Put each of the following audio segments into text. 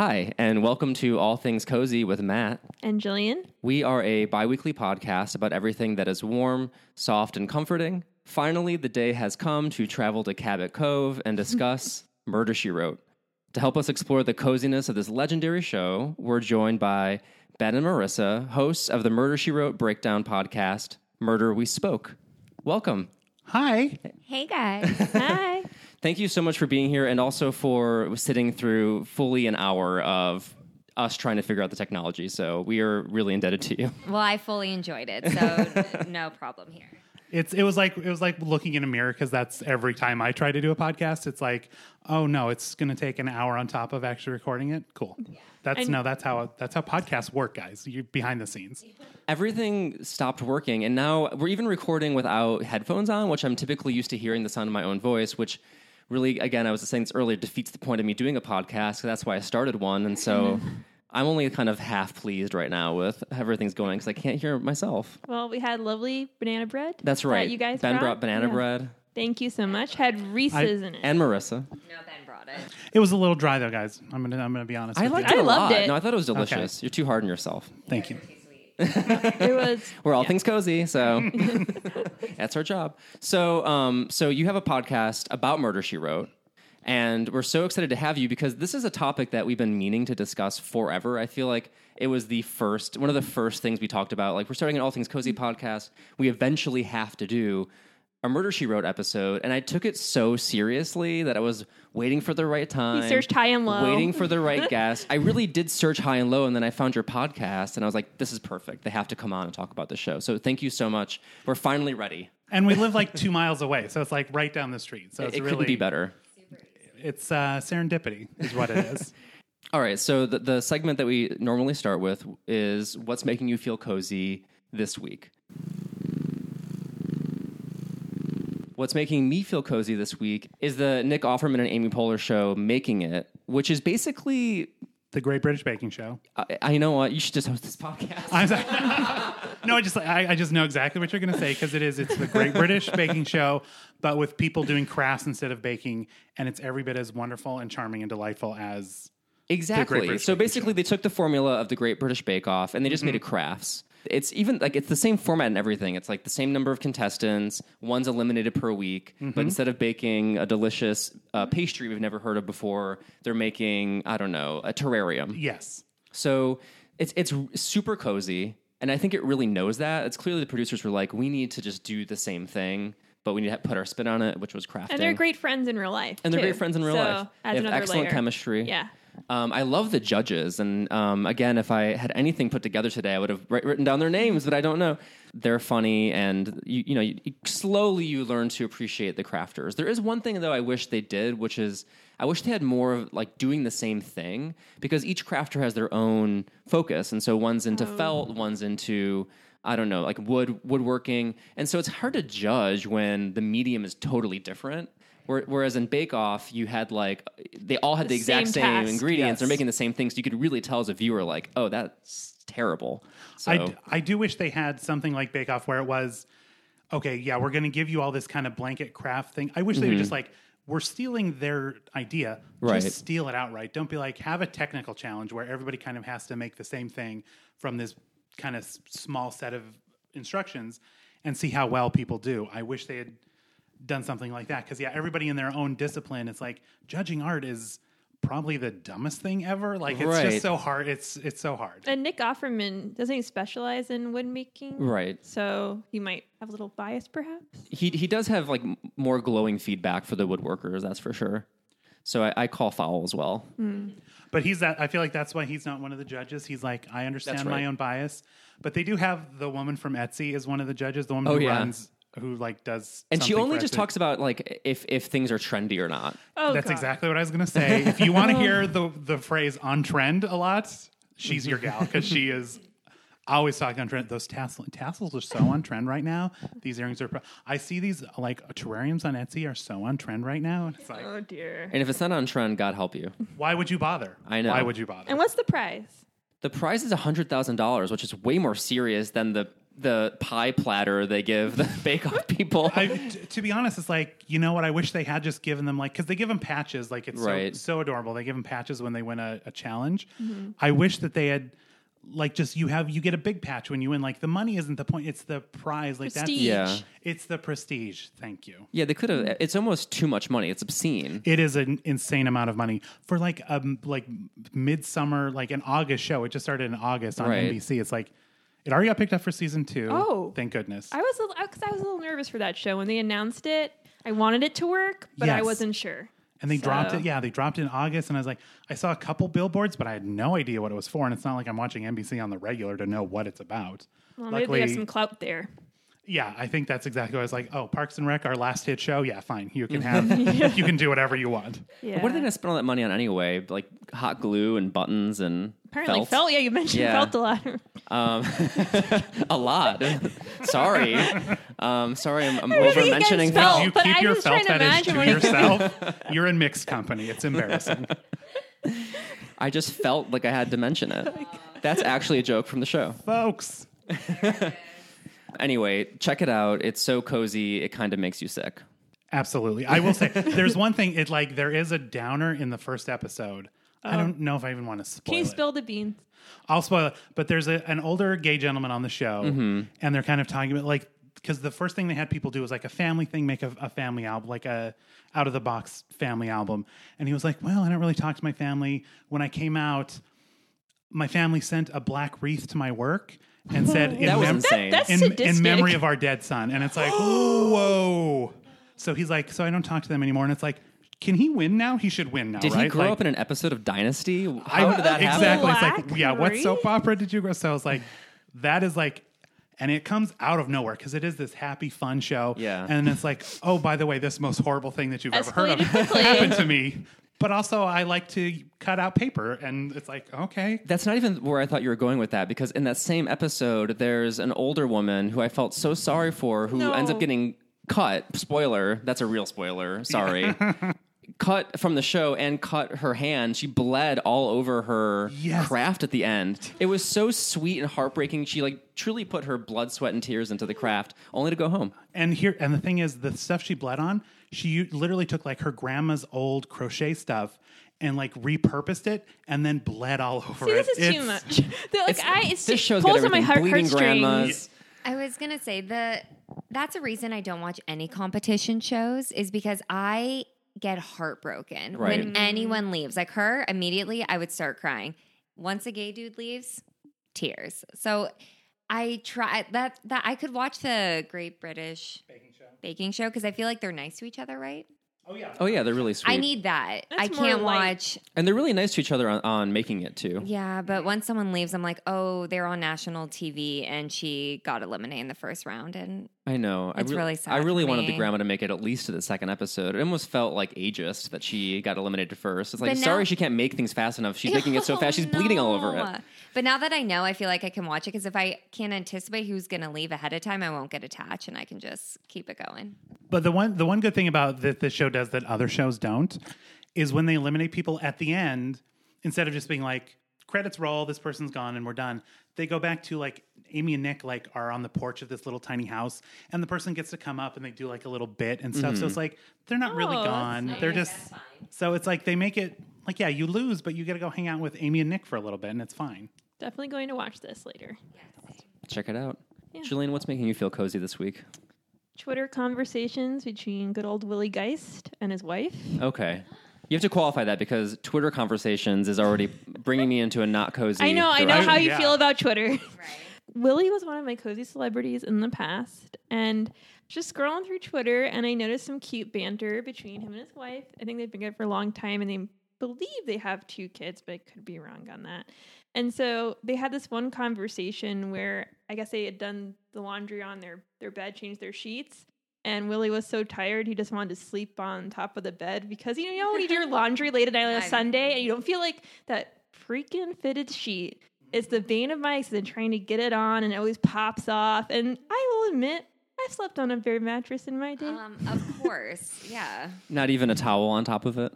Hi, and welcome to All Things Cozy with Matt. And Jillian? We are a bi weekly podcast about everything that is warm, soft, and comforting. Finally, the day has come to travel to Cabot Cove and discuss Murder She Wrote. To help us explore the coziness of this legendary show, we're joined by Ben and Marissa, hosts of the Murder She Wrote breakdown podcast, Murder We Spoke. Welcome. Hi. Hey guys. Hi. Thank you so much for being here and also for sitting through fully an hour of us trying to figure out the technology. So we are really indebted to you. well, I fully enjoyed it, so no problem here. It's it was like it was like looking in a mirror because that's every time I try to do a podcast. It's like, oh no, it's going to take an hour on top of actually recording it. Cool. That's And- no, that's how that's how podcasts work, guys. You behind the scenes. Everything stopped working, and now we're even recording without headphones on, which I'm typically used to hearing the sound of my own voice, which really, again, I was saying this earlier, defeats the point of me doing a podcast. that's why I started one, and so I'm only kind of half pleased right now with how everything's going because I can't hear myself. Well, we had lovely banana bread. That's that right. you guys Ben brought, brought banana Yeah. bread Thank you so much. Had Reese's in it. and Marissa. No, Ben brought it. It was a little dry though, guys. I'm gonna I'm gonna be honest. I with liked you. it I a loved lot. it. No, I thought it was delicious. You're too hard on yourself. Thank you. it was We're all things cozy, so that's our job. So, um, so you have a podcast about Murder She Wrote, and we're so excited to have you because this is a topic that we've been meaning to discuss forever. I feel like it was the first, one of the first things we talked about. Like we're starting an All Things Cozy podcast. We eventually have to do a Murder She Wrote episode, and I took it so seriously that I was waiting for the right time. searched high and low. waiting for the right guest. I really did search high and low, and then I found your podcast, and I was like, "This is perfect. They have to come on and talk about the show." So thank you so much. We're finally ready. And we live like two miles away, so it's like right down the street. So It, it's it really couldn't be better. It's uh, serendipity, is what it is. All right. So the, the segment that we normally start with is what's making you feel cozy this week. What's making me feel cozy this week is the Nick Offerman and Amy Poehler show, Making It, which is basically. the Great British Baking Show. I, I know what you should just host this podcast. I'm sorry. no, I just I, I just know exactly what you're going to say because it is it's the Great British Baking Show, but with people doing crafts instead of baking, and it's every bit as wonderful and charming and delightful as Exactly. British So basically, they took the formula of the Great British Bake Off and they just made mm-hmm. it crafts. It's even like it's the same format and everything. It's like the same number of contestants. One's eliminated per week, but instead of baking a delicious uh, pastry we've never heard of before, they're making I don't know a terrarium. yes. So it's it's super cozy, and I think it really knows that. It's clearly the producers were like, we need to just do the same thing, but we need to put our spin on it, which was crafting. and they're great friends in real life. And they're too. great friends in real So, life. Adds They have excellent layer. chemistry. Yeah. Um, I love the judges, and um, again, if I had anything put together today, I would have written down their names, but I don't know. They're funny, and you, you know, you, slowly you learn to appreciate the crafters. There is one thing though I wish they did, which is I wish they had more of like doing the same thing because each crafter has their own focus, and so one's into felt, one's into I don't know, like wood woodworking, and so it's hard to judge when the medium is totally different. Where- Whereas in Bake Off, you had like they all had the, The exact same same task. ingredients. Yes. They're making the same things. You could really tell as a viewer, like, oh, that's terrible. So I, d- I do wish they had something like Bake Off where it was, okay, yeah, we're going to give you all this kind of blanket craft thing. I wish they would mm-hmm. just like, we're stealing their idea. Right. Just steal it outright. Don't be like, have a technical challenge where everybody kind of has to make the same thing from this kind of s- small set of instructions and see how well people do. I wish they had done something like that because, yeah, everybody in their own discipline, it's like judging art is probably the dumbest thing ever. Like, it's Right. just so hard. It's, it's so hard. And Nick Offerman doesn't he specialize in wood making? Right. So he might have a little bias, perhaps. he he does have like more glowing feedback for the woodworkers. That's for sure. So I, I call foul as well. Hmm. But he's that. I feel like that's why he's not one of the judges. He's like, I understand right. my own bias. But they do have the woman from Etsy is one of the judges. The woman Oh, who yeah. runs, who like does, And she only just Etsy. talks about like if if things are trendy or not. Oh, That's God. exactly what I was going to say. If you want to hear the the phrase on trend a lot, she's your gal because she is always talking on trend. Those tassel, tassels are so on trend right now. These earrings are. pro- I see these like terrariums on Etsy are so on trend right now. And it's like, Oh dear. And if it's not on trend, God help you. why would you bother? I know. Why would you bother? And what's the price? The prize is hundred thousand dollars, which is way more serious than the the pie platter they give the Bake Off people. I, t- to be honest, it's like you know what? I wish they had just given them like because they give them patches. Like it's Right. so, so adorable. They give them patches when they win a, a challenge. Mm-hmm. I wish that they had like just you have you get a big patch when you win. Like the money isn't the point; it's the prize. Like Prestige. Yeah. it's the prestige. Thank you. yeah, they could have. It's almost too much money. It's obscene. It is an insane amount of money for like um like midsummer like an August show. It just started in August on Right. NBC. It's like it already got picked up for season two. Oh. thank goodness. I was because I was a little nervous for that show when they announced it. I wanted it to work, but I wasn't sure. And they dropped it. Yeah, they dropped it in August, and I was like, I saw a couple billboards, but I had no idea what it was for. And it's not like I'm watching NBC on the regular to know what it's about. Well, maybe Luckily, they have some clout there. yeah, I think that's exactly what I was like. Oh, Parks and Rec, our last hit show. Yeah, fine. You can have, you can do whatever you want. Yeah. What are they going to spend all that money on anyway? Like hot glue and buttons and Apparently, felt? felt. Yeah, you mentioned Yeah. felt a lot. Um, a lot. sorry. Um, sorry, I'm, I'm over mentioning felt- felt. you but keep I'm your felt trying to fetish to yourself. You're in mixed company. It's embarrassing. I just felt like I had to mention it. That's actually a joke from the show. Folks, Anyway, check it out. It's so cozy. It kind of makes you sick. absolutely. I will say there's one thing. It like there is a downer in the first episode. I don't know if I even want to spoil Can you it. spill the beans? I'll spoil it. But there's a, an older gay gentleman on the show, Mm-hmm. and they're kind of talking about like because the first thing they had people do was like a family thing, make a, a family album, like a out of the box family album. And he was like, "Well, I don't really talk to my family. When I came out, my family sent a black wreath to my work and said, in, That was mem- insane. That's in, in memory of our dead son." And it's like, whoa. So he's like, "So I don't talk to them anymore." And it's like. Can he win now? He should win now, Did right? he grow Like- up in an episode of Dynasty? How I- did that happen? exactly. It's like, yeah, what soap opera did you grow? So I was like, that is like, and it comes out of nowhere because it is this happy, fun show. Yeah. And it's like, oh, by the way, this most horrible thing that you've ever heard of Escalated quickly. happened to me. But also, I like to cut out paper, and it's like, okay, That's not even where I thought you were going with that because in that same episode, there's an older woman who I felt so sorry for who No. ends up getting cut. Spoiler, that's a real spoiler. Sorry. cut from the show and cut her hand. She bled all over her Yes. craft at the end. It was so sweet and heartbreaking. She like truly put her blood, sweat, and tears into the craft, only to go home. and here, and the thing is, the stuff she bled on, she u- literally took like her grandma's old crochet stuff. And like repurposed it, and then bled all over See, it. this is too much. They're like, I, it's this it show's got pulls on my heart, Bleeding heartstrings. grandmas. I was gonna say the that's a reason I don't watch any competition shows is because I get heartbroken Right. when anyone mm. leaves. Like her, immediately I would start crying. Once a gay dude leaves, tears. So I try that that I could watch the Great British Baking Show because I feel like they're nice to each other, right? Oh yeah. Oh yeah, they're really sweet. I need that. That's I can't watch. and they're really nice to each other on, on making it too. Yeah, but once someone leaves, I'm like, oh, they're on national TV, and she got eliminated in the first round, and I know. It's I really sad I really for wanted the grandma to make it at least to the second episode. It almost felt like ageist that she got eliminated first. It's like, now- sorry, she can't make things fast enough. She's making it so fast, she's Oh, bleeding all over it. But now that I know, I feel like I can watch it because if I can't anticipate who's going to leave ahead of time, I won't get attached, and I can just keep it going. But the one the one good thing about that this show does that other shows don't is when they eliminate people at the end, instead of just being like credits roll, this person's gone and we're done. They go back to like Amy and Nick like are on the porch of this little tiny house, and the person gets to come up and they do like a little bit and stuff. So it's mm-hmm. like they're not really Oh, that's gone. nice. They're just so it's like they make it like yeah, you lose, but you got to go hang out with Amy and Nick for a little bit, and it's fine. Definitely going to watch this later. Check it out. Yeah. Julian, what's making you feel cozy this week? Twitter conversations between good old Willie Geist and his wife. Okay. You have to qualify that because Twitter conversations is already bringing me into a not cozy. I know, I know direction. how you Yeah. feel about Twitter. Right. Willie was one of my cozy celebrities in the past, and just scrolling through Twitter, and I noticed some cute banter between him and his wife. I think they've been together for a long time, and they believe they have two kids, but I could be wrong on that. And so they had this one conversation where I guess they had done the laundry on their their bed, changed their sheets. And Willie was so tired he just wanted to sleep on top of the bed because you know when you do your laundry late at night on a I- Sunday and you don't feel like that freaking fitted sheet is the bane of my existence trying to get it on and it always pops off. And I will admit, I've slept on a bare mattress in my day. Um, of course, yeah. Not even a towel on top of it.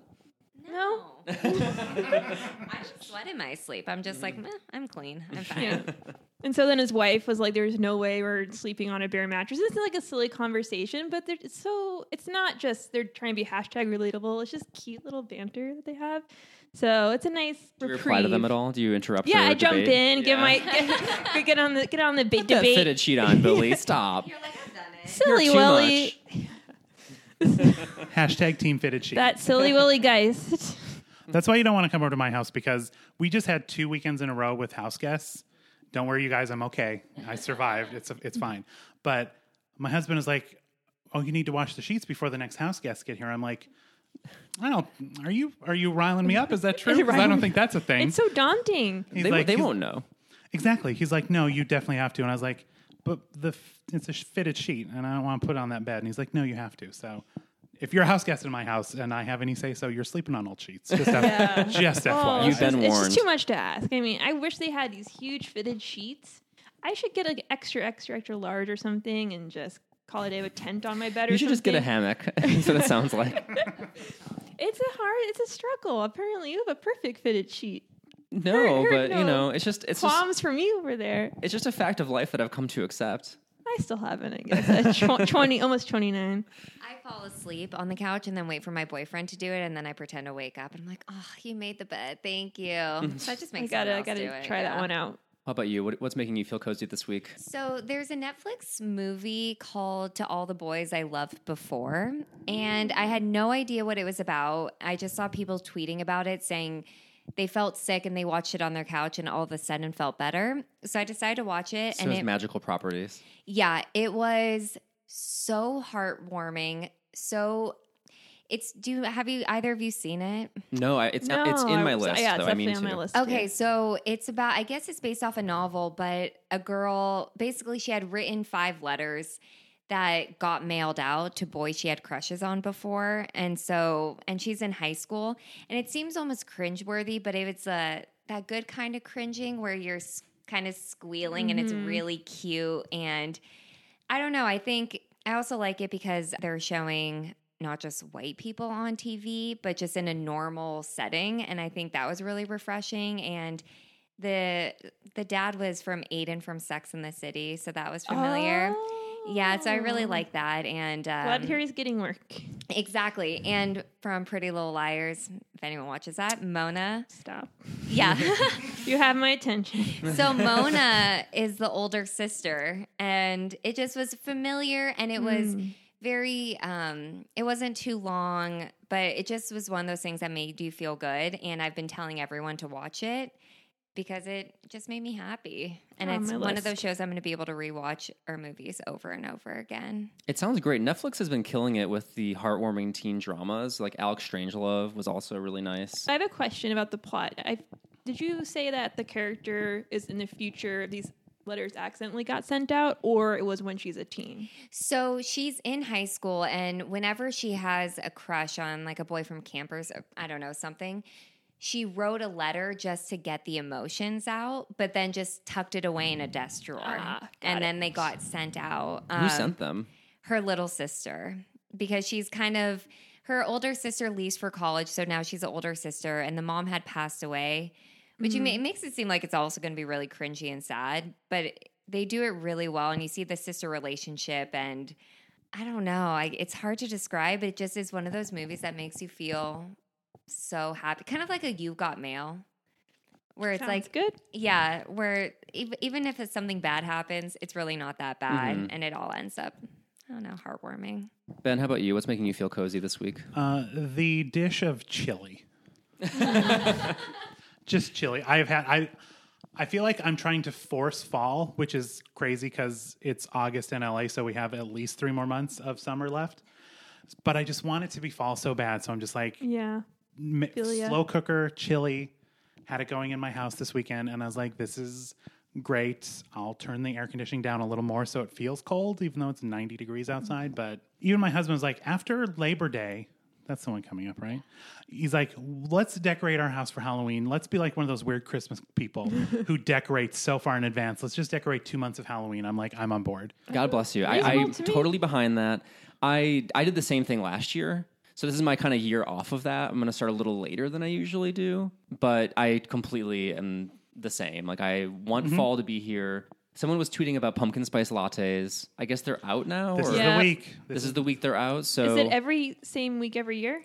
No. I just sweat in my sleep. I'm just like, mm. "Meh, I'm clean. I'm fine. Yeah. And so then his wife was like, "There's no way we're sleeping on a bare mattress." It's like a silly conversation, but they're it's so it's not just they're trying to be hashtag relatable. It's just cute little banter that they have. So it's a nice Do you reprieve. reply to them at all? Do you interrupt? Yeah, their I jump debate? in, give my get, get on the get on the ba- Put that debate. fitted sheet on, Billy. Stop. You're like, I've done it. Silly You're too Willy, Hashtag Team Fitted Sheet. that silly Willy Geist. That's why you don't want to come over to my house because we just had two weekends in a row with house guests. Don't worry, you guys. I'm okay. I survived. It's it's fine. But my husband is like, "Oh, you need to wash the sheets before the next house guests get here." I'm like, "I don't. Are you are you riling me up? Is that true? Because I don't think that's a thing." It's so daunting. He's They, like, they he's- won't know. Exactly. He's like, "No, you definitely have to." And I was like, "But the f- it's a fitted sheet, and I don't want to put it on that bed." And he's like, "No, you have to." So. If you're a house guest in my house and I have any say so, you're sleeping on old sheets. Just, F- just Oh, FYI. You've been it's, It's warned. just too much to ask. I mean, I wish they had these huge fitted sheets. I should get like extra, extra, extra large or something, and just call it a day with tent on my bed. or You should just get a hammock. That's what it sounds like. It's a hard. It's a struggle. Apparently, you have a perfect fitted sheet. No, Hurt- hurt, but you know, it's just it's just Qualms from you over there. it's just a fact of life that I've come to accept. I still haven't. I guess at tw- twenty, almost twenty nine. I fall asleep on the couch and then wait for my boyfriend to do it, and then I pretend to wake up and I'm like, ah, "Oh, you made the bed. Thank you." That just I makes gotta, I gotta do it, try that yeah. one out. How about you? What, what's making you feel cozy this week? So there's a Netflix movie called To All the Boys I Loved Before, and I had no idea what it was about. I just saw people tweeting about it saying they felt sick and they watched it on their couch and all of a sudden felt better. So I decided to watch it So and has it magical properties. yeah, it was so heartwarming. So it's do have you either of you seen it? No, I, it's not, it's in I my list. Yeah, it's though. I definitely mean on my to. list. Okay, too. so it's about, I guess it's based off a novel, but a girl, basically, she had written five letters that got mailed out to boys she had crushes on before. And so, and she's in high school. And it seems almost cringeworthy, but if it's a, that good kind of cringing where you're kind of squealing and it's mm-hmm. really cute. And I don't know, I think I also like it because they're showing not just white people on TV, but just in a normal setting. And I think that was really refreshing. And the the dad was from Aidan from Sex in the City, so that was familiar. Oh. Yeah, so I really like that. And Glad um, to hear he's getting work. exactly. And from Pretty Little Liars, if anyone watches that, Mona. Stop. Yeah. You have my attention. so Mona is the older sister, and it just was familiar, and it was very. um It wasn't too long, but it just was one of those things that made you feel good. And I've been telling everyone to watch it because it just made me happy, and On it's my one of those shows I'm going to be able to rewatch our movies over and over again. It sounds great. Netflix has been killing it with the heartwarming teen dramas. Like Alex Strangelove was also really nice. I have a question about the plot. I did you say that the character is in the future? These letters accidentally got sent out, or it was when she's a teen? So she's in high school, and whenever she has a crush on like a boy from campers, I don't know, something, she wrote a letter just to get the emotions out, but then just tucked it away in a desk drawer. Ah, and it. then they got sent out. Who Um, sent them? her little sister because she's kind of her older sister leaves for college, so now she's an older sister, and the mom had passed away, which you ma- it makes it seem like it's also going to be really cringy and sad, but they do it really well, and you see the sister relationship, and I don't know, I, it's hard to describe. It just is one of those movies that makes you feel so happy, kind of like a You Got Mail. Where it's Sounds like good. yeah, where ev- even if it's something bad happens, it's really not that bad, Mhm. and it all ends up, I don't know, heartwarming. Ben, how about you? What's making you feel cozy this week? Uh, the dish of chili. Just chili. I've had I I feel like I'm trying to force fall, which is crazy because it's August in LA, so we have at least three more months of summer left. But I just want it to be fall so bad, so I'm just like Yeah. M- Feel slow cooker chili. Had it going in my house this weekend, and I was like, "This is great." I'll turn the air conditioning down a little more so it feels cold, even though it's 90 degrees mm. outside. But even my husband was like, "After Labor Day, that's the one coming up, right?" He's like, "Let's decorate our house for Halloween. Let's be like one of those weird Christmas people who decorate so far in advance. Let's just decorate two months of Halloween." I'm like, "I'm on board." God bless you. I, I'm to me. totally behind that. I I did the same thing last year. So this is my kind of year off of that. I'm going to start a little later than I usually do, but I completely am the same. Like I want Mm-hmm. fall to be here. Someone was tweeting about pumpkin spice lattes. I guess they're out now. This or- is Yeah. the week. This is the week they're out. So Is it every same week every year?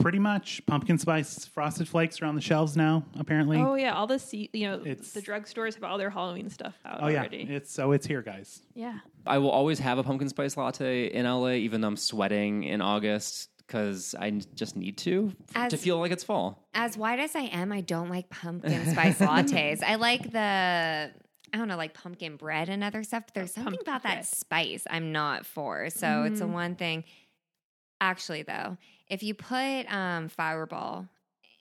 pretty much pumpkin spice frosted flakes are on the shelves now. Apparently. Oh yeah, all the se- you know It's- the drugstores have all their Halloween stuff out Oh, yeah, already. it's so it's here, guys. yeah. I will always have a pumpkin spice latte in LA, even though I'm sweating in August because I just need to As- to feel like it's fall. As white as I am, I don't like pumpkin spice lattes. I like the I don't know, like pumpkin bread and other stuff. But there's something pumpkin about that spice I'm not for. So it's the one thing. Actually, though, if you put um, Fireball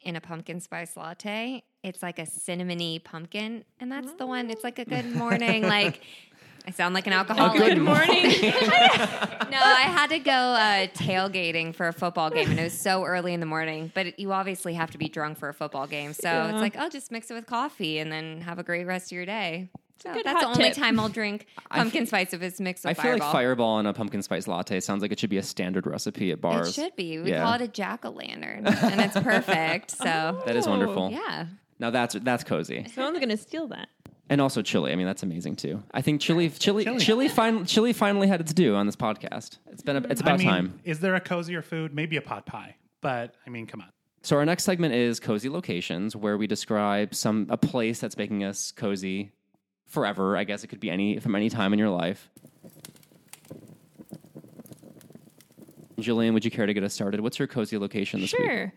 in a pumpkin spice latte, it's like a cinnamony pumpkin, and that's the one. It's like a good morning. like I sound like an alcoholic. Good morning. No, I had to go uh, tailgating for a football game, and it was so early in the morning. But you obviously have to be drunk for a football game, so Yeah. it's like, oh, just mix it with coffee, and then have a great rest of your day. So that's the only tip. time I'll drink pumpkin feel- spice if it's mixed I feel Fireball. like Fireball and a pumpkin spice latte sounds like it should be a standard recipe at bars. It should be. We Yeah. call it a jack o' lantern, and it's perfect. So That is wonderful. yeah, Now that's that's cozy. Someone's gonna steal that. And also chili. I mean, that's amazing too. I think chili, chili, Chili. chili, fin- chili finally had its due on this podcast. It's been, a, it's about I mean, time. Is there a cozier food? Maybe a pot pie, but I mean, come on. So our next segment is cozy locations, where we describe some a place that's making us cozy forever. I guess it could be any from any time in your life. Julian, would you care to get us started? What's your cozy location this week? Sure.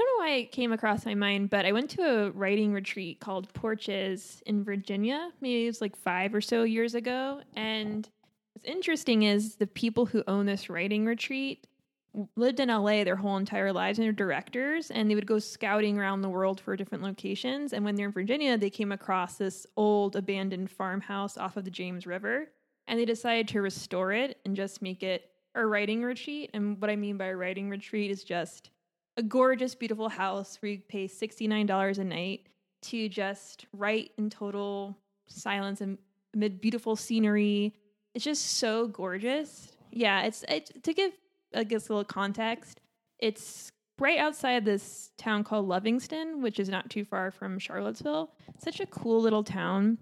I don't know why it came across my mind, but I went to a writing retreat called Porches in Virginia. Maybe it was like five or so years ago. And what's interesting is the people who own this writing retreat lived in LA their whole entire lives and they're directors and they would go scouting around the world for different locations. And when they're in Virginia, they came across this old abandoned farmhouse off of the James River and they decided to restore it and just make it a writing retreat. And what I mean by a writing retreat is just a gorgeous, beautiful house where you pay $69 a night to just write in total silence and amid beautiful scenery. It's just so gorgeous. Yeah, it's, it's to give I guess a little context. It's right outside this town called Lovingston, which is not too far from Charlottesville. Such a cool little town.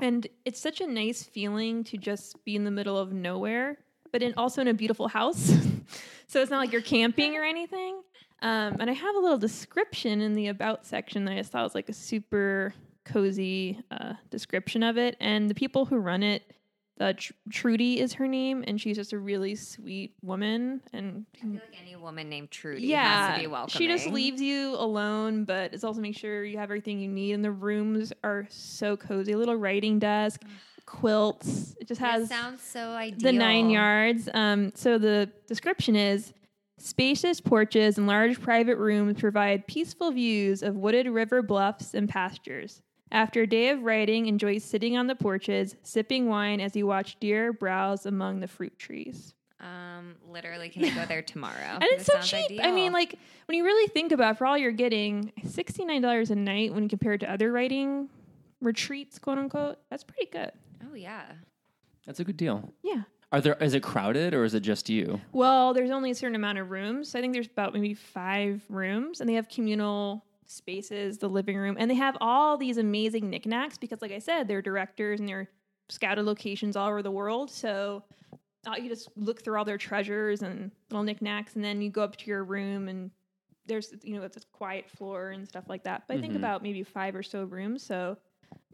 And it's such a nice feeling to just be in the middle of nowhere, but in also in a beautiful house. so it's not like you're camping or anything. Um, and I have a little description in the about section that I just thought was like a super cozy uh, description of it. And the people who run it, uh, Tr- Trudy is her name, and she's just a really sweet woman. And I feel like any woman named Trudy yeah, has to be welcoming. she just leaves you alone, but it's also make sure you have everything you need. And the rooms are so cozy. A little writing desk, quilts. It just has sounds so ideal. the nine yards. Um, so the description is spacious porches and large private rooms provide peaceful views of wooded river bluffs and pastures. After a day of writing, enjoy sitting on the porches, sipping wine as you watch deer browse among the fruit trees. Um, literally, can I go there tomorrow? And it's This so sounds cheap. I mean, like when you really think about it, for all you're getting, sixty nine dollars a night when compared to other writing retreats, quote unquote, that's pretty good. oh yeah. That's a good deal. Yeah. Are there? Is it crowded or is it just you? Well, there's only a certain amount of rooms. I think there's about maybe five rooms, and they have communal spaces, the living room, and they have all these amazing knickknacks because, like I said, they're directors and they're scouted locations all over the world. So uh, you just look through all their treasures and little knickknacks, and then you go up to your room and there's you know it's a quiet floor and stuff like that. But I think Mhm. about maybe five or so rooms. So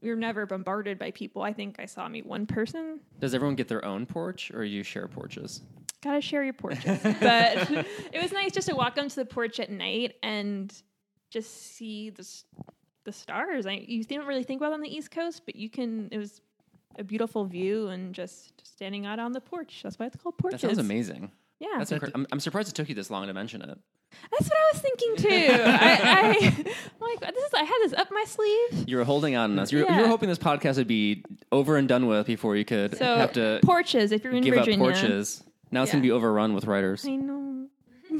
we were never bombarded by people. I think I saw maybe one person Does everyone get their own porch or you share porches? gotta share your porches. but it was nice just to walk onto the porch at night and just see the the stars. I you don't really think about it on the East Coast, but you can. It was a beautiful view and just standing out on the porch. That's why it's called porches. That sounds amazing. Yeah, That's incre- I'm, I'm surprised it took you this long to mention it. That's what I was thinking too. I, I like this is I had this up my sleeve. You were holding on to us. You were, you Yeah. hoping this podcast would be over and done with before you could So have to porches. If you're in give Virginia, up porches. Now it's going to be overrun with writers. I know.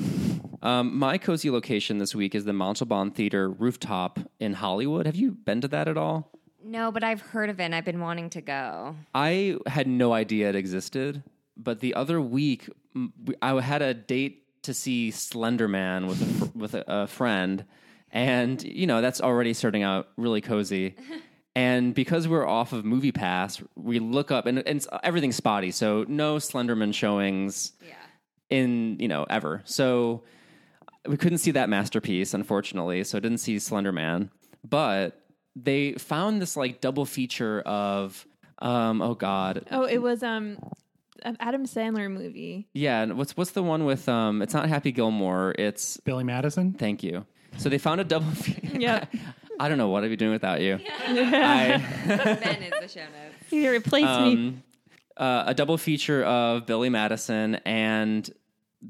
Um, my cozy location this week is the Montalban Theater rooftop in Hollywood. Have you been to that at all? No, but I've heard of it. and I've been wanting to go. I had no idea it existed, but the other week m- we- I had a date to see Slender Man with a, fr- with a, a friend, and you know that's already starting out really cozy. And because we're off of Movie Pass, we look up and, and it's- everything's spotty. So no Slenderman showings Yeah. in you know ever. So we couldn't see that masterpiece, unfortunately. So didn't see Slenderman, but they found this like double feature of um oh god Oh, it was um Adam Sandler movie. yeah and what's what's the one with um it's not Happy Gilmore it's Billy Madison. thank you so they found a double fe- Yep. I don't know what I'd be doing without you I Ben is the show notes. You replaced me. um, uh, a double feature of Billy Madison and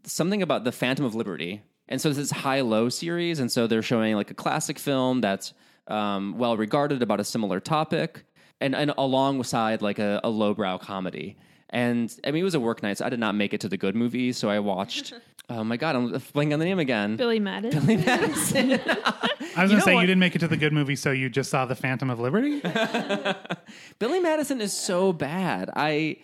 something about the Phantom of Liberty. And so this is high low series, and so they're showing like a classic film that's um, well regarded about a similar topic, and and alongside like a, a lowbrow comedy. And I mean, it was a work night, so I did not make it to the good movie. So I watched. oh my god, I'm blanking on the name again. Billy Madison. Billy Madison. I was You going know to say what? you didn't make it to the good movie, so you just saw the Phantom of Liberty. Billy Madison is so bad. I,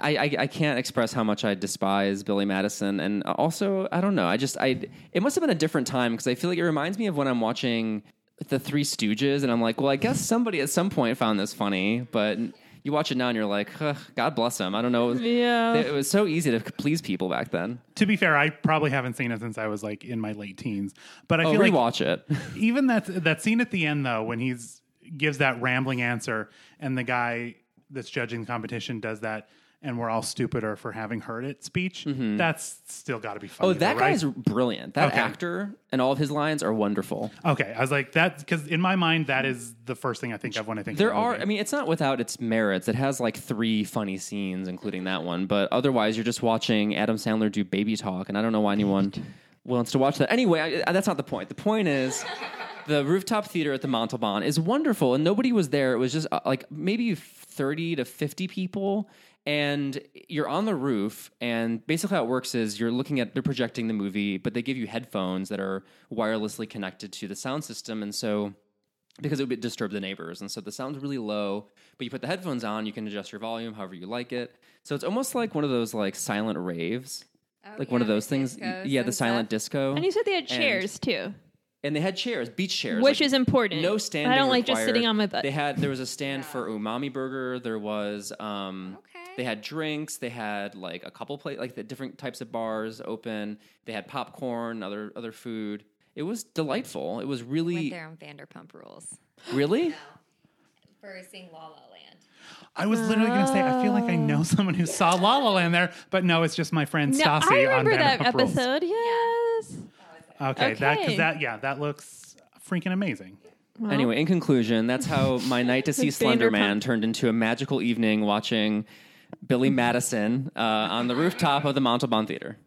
I, I, I can't express how much I despise Billy Madison, and also I don't know. I just I it must have been a different time because I feel like it reminds me of when I'm watching the Three Stooges, and I'm like, well, I guess somebody at some point found this funny, but you watch it now and you're like, "Ugh, God bless him. I don't know. Yeah. It was so easy to please people back then. to be fair, I probably haven't seen it since I was like in my late teens. But I Oh, feel like watch it. even that that scene at the end though, when he's gives that rambling answer, and the guy that's judging the competition does that, and we're all stupider for having heard it speech. That's still got to be funny. Oh, that right? guy's brilliant. That Okay. actor and all of his lines are wonderful. okay. I was like that because in my mind that is the first thing I think of when I think There are. I mean, it's not without its merits. It has like three funny scenes, including that one. But otherwise, you're just watching Adam Sandler do baby talk, and I don't know why anyone wants to watch that. Anyway, I, that's not the point. The point is. The rooftop theater at the Montalban is wonderful, and nobody was there. It was just uh, like maybe 30 to 50 people, and you're on the roof. And basically, how it works is you're looking at, they're projecting the movie, but they give you headphones that are wirelessly connected to the sound system. And so because it would disturb the neighbors. And so the sound's really low, but you put the headphones on, you can adjust your volume however you like it. So it's almost like one of those like silent raves. like one of those things. Yeah, the silent stuff. disco. and you said they had And- chairs too, And they had chairs, beach chairs. which like, is important. no standing. I don't like just sitting on my butt. They had there was a stand for umami burger. There was um Okay. They had drinks. They had like a couple plate like the different types of bars open. They had popcorn, other other food. It was delightful. It was Went really there on Vanderpump Rules really for seeing La La Land. I was literally going to say I feel like I Oh. know someone who saw La La Land there, but no, it's just my friend no, Stassi I on remember that Vanderpump Rules. episode. Yes. Okay, that because that yeah, that looks freaking amazing. Anyway, in conclusion, that's how my night to see Slender Man Vanderpump. turned into a magical evening watching Billy Madison uh, on the rooftop of the Montalban Theater.